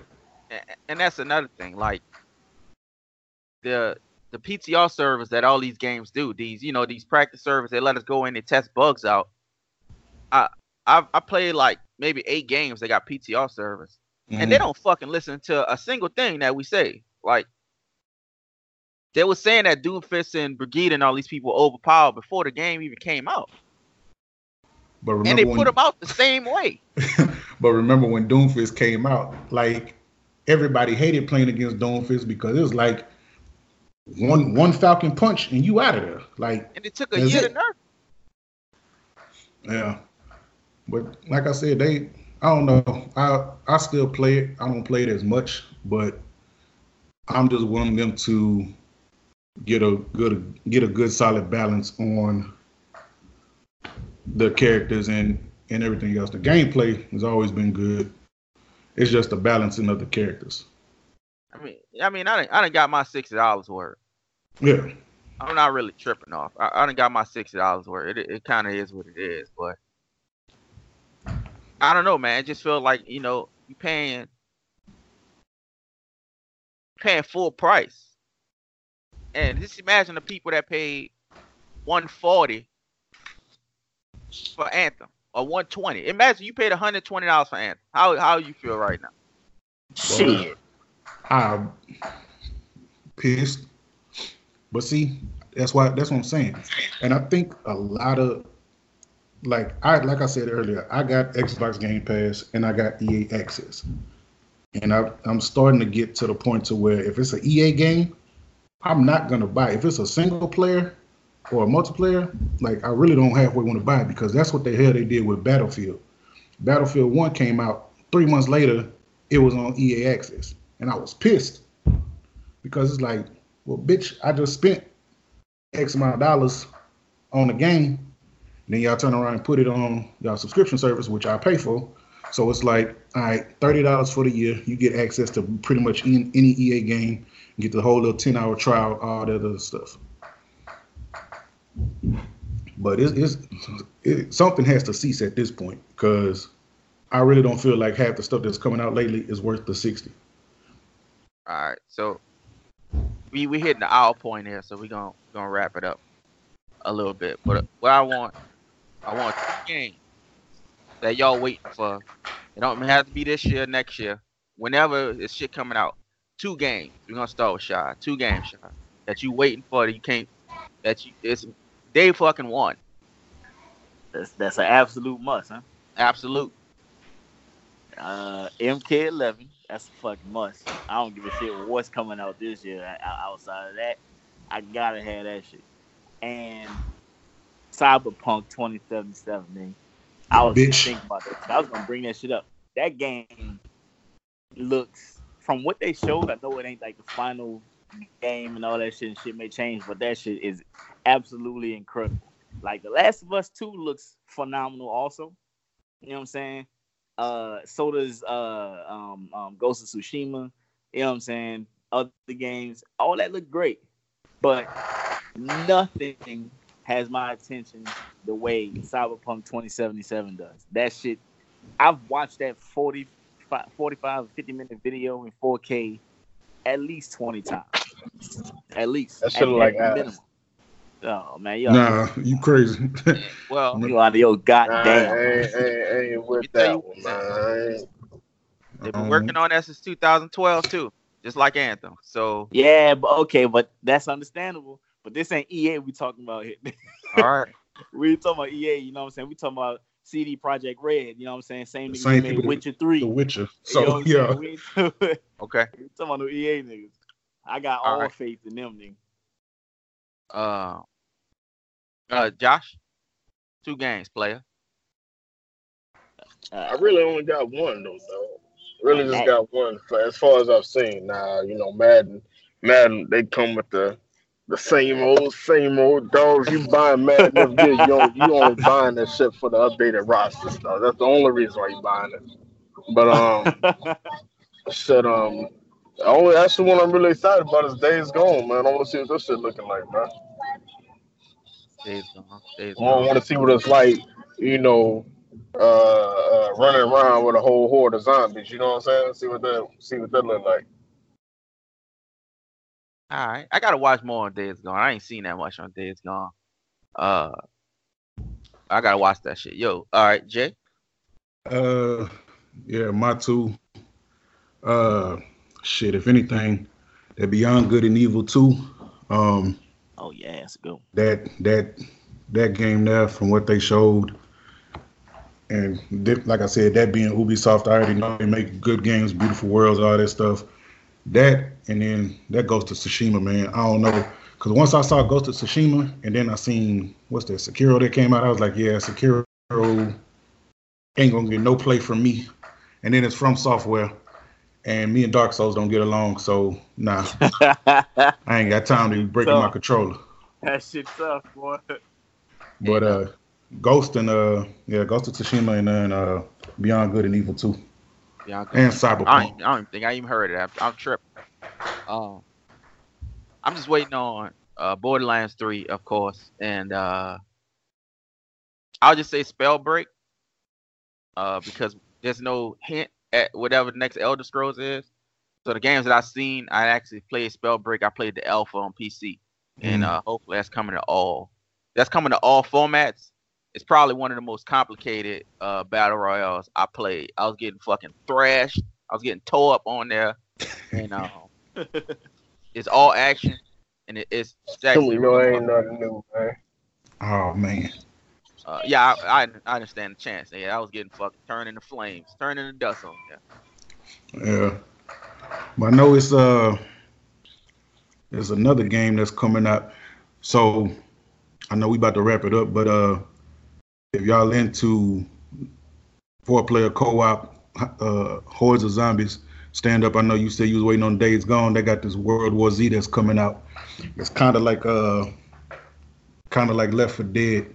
and that's another thing. Like the the PTR servers that all these games do, these you know these practice servers, they let us go in and test bugs out. I I, I played like maybe eight games. They got PTR servers, and they Mhm. don't fucking listen to a single thing that we say. Like they were saying that Doomfist and Brigida and all these people were overpowered before the game even came out, But and they when, put them out the same way. but remember when Doomfist came out, like everybody hated playing against Doomfist because it was like one one Falcon punch and you out of there. Like And it took a year it. to nerf. Yeah. But like I said, they I don't know. I I still play it. I don't play it as much, but I'm just wanting them to get a good get a good solid balance on the characters and and everything else. The gameplay has always been good. It's just the balancing of the characters. I mean, I mean, I done, I done got my sixty dollars worth. Yeah. I'm not really tripping off. I, I done got my sixty dollars worth. It, it kind of is what it is, but I don't know, man. It just feel like you know you paying paying full price, and just imagine the people that paid one forty for Anthem or one twenty. Imagine you paid one hundred twenty dollars for Anthem. How how you feel right now? Shit. I'm pissed. But see, that's why that's what I'm saying. And I think a lot of like I like I said earlier, I got Xbox Game Pass and I got EA Access. And I, I'm starting to get to the point to where if it's an EA game, I'm not gonna buy. It. If it's a single player or a multiplayer, like I really don't halfway want to buy it because that's what the hell they did with Battlefield. Battlefield One came out three months later. It was on EA Access, and I was pissed because it's like, well, bitch, I just spent X amount of dollars on the game. Then y'all turn around and put it on y'all subscription service, which I pay for. So it's like, all right, thirty dollars for the year. You get access to pretty much any, EA game. You get the whole little ten hour trial, all that other stuff. But it's, it's it, something has to cease at this point because I really don't feel like half the stuff that's coming out lately is worth the sixty. All right, so we we hitting the hour point here, so we gonna gonna wrap it up a little bit. But what I want, I want games that y'all waiting for. It don't have to be this year, next year, whenever this shit coming out. Two games. We're gonna start with Shy. Two games, Shy, that you waiting for that you can't. That you it's day fucking one. That's that's an absolute must, huh? Absolute. Uh, MK11. That's a fucking must. I don't give a shit what's coming out this year. Outside of that, I gotta have that shit. And Cyberpunk 2077, man. I was Bitch. thinking about that. I was gonna bring that shit up. That game looks, from what they showed, I know it ain't like the final game and all that shit. And shit may change, but that shit is absolutely incredible. Like The Last of Us 2 looks phenomenal, also. You know what I'm saying? Uh, so does uh, um, um, Ghost of Tsushima. You know what I'm saying? Other games, all that look great, but nothing has my attention the way Cyberpunk 2077 does. That shit, I've watched that 40, 45, 50 minute video in 4K at least 20 times. At least. That look like at the ass. minimum. Oh man, yo, Nah, you crazy. Well, you out of your I goddamn. ain't, ain't, ain't with Let me tell that you one, man. I ain't- they've Um, been working on that since 2012 too, just like Anthem. So Yeah, but okay, but that's understandable. But this ain't EA we talking about here. all right, we talking about EA, you know what I'm saying? We talking about CD Projekt Red, you know what I'm saying? Same niggas Same who made Witcher 3. the Witcher. You know So yeah, saying? We ain't we okay. talking about the EA niggas. I got All all right. faith in them niggas. Uh, uh, Josh, two games, player. I really only got one though, though. Really just Madden. got one for, as far as I've seen. Now, you know, Madden, Madden, they come with the the same old, same old dogs. You buying Madden every year, you only, you only buying that shit for the updated roster stuff. That's the only reason why you buying it. But um, shit, um, the only that's the one I'm really excited about is Days Gone, man. I want to see what this shit looking like, man. Days gone. Days Gone. I want to see what it's like, you know, uh, uh, running around with a whole horde of zombies. You know what I'm saying? See what that see what that look like. All right, I gotta watch more on Days Gone. I ain't seen that much on Days Gone. Uh, I gotta watch that shit. Yo, all right, Jay. uh, yeah, my two. Uh, shit. If anything, that Beyond Good and Evil two. Um, oh yeah, that's good. that that that game there from what they showed and like i said that being ubisoft i already know they make good games beautiful worlds all that stuff that and then that goes to tsushima man i don't know because once i saw ghost of tsushima and then i seen what's that sekiro that came out i was like yeah sekiro ain't gonna get no play from me. And then it's from software. And me and Dark Souls don't get along, so nah. I ain't got time to be breaking So- my controller. that shit tough, boy. But uh Ghost and uh yeah, Ghost of Tsushima and then uh Beyond Good and Evil 2. Yeah, And I, Cyberpunk. I don't even think I even heard that. I'm, I'm tripping. Um, I'm just waiting on uh, Borderlands 3, of course, and uh, I'll just say Spellbreak, uh, because there's no hint whatever the next Elder Scrolls is. So the games that I've seen, I actually played Spellbreak. I played the alpha on PC, and Mm. uh, hopefully that's coming to all. That's coming to all formats. It's probably one of the most complicated uh, battle royales I played. I was getting fucking thrashed. I was getting tore up on there, and um, it's all action, and it, it's it's actually really nothing new, man. Oh man. Uh, yeah, I, I I understand the chance. Yeah, I was getting fucking turned into flames, turned into dust on there. Yeah. But I know it's uh there's another game that's coming up. So I know we about to wrap it up, but uh if y'all into four player co-op uh hordes of zombies stand up. I know you said you was waiting on Days Gone. They got this World War Z that's coming out. It's kind of like uh kind of like Left 4 Dead.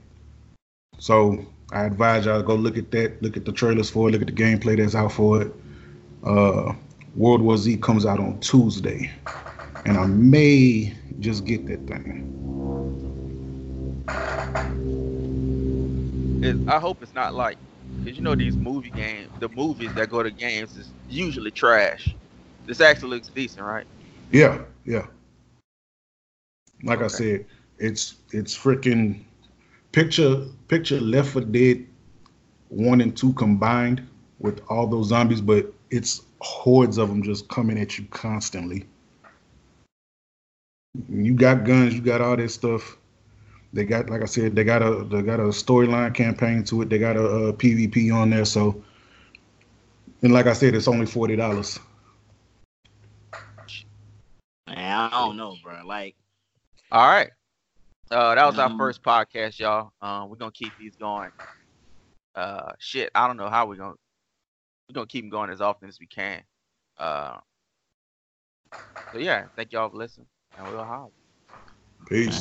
So I advise y'all to go look at that, look at the trailers for it, look at the gameplay that's out for it. Uh World War Z comes out on Tuesday, and I may just get that thing. It, I hope it's not like, cause you know these movie games, the movies that go to games is usually trash. This actually looks decent, right? Yeah, yeah. Like I said, it's it's freaking picture picture Left 4 Dead one and two combined with all those zombies, but it's hordes of them just coming at you constantly. You got guns, you got all that stuff. They got, like I said, they got a they got a storyline campaign to it. They got a, uh PvP on there, so. And like I said, it's only forty dollars. I don't know, bro. Like, All right. Uh, that was our Um, first podcast, y'all. Um, we're gonna keep these going. Uh, shit, I don't know how we're gonna we're gonna keep them going as often as we can. Uh, so yeah, thank y'all for listening, and we'll holler. Peace.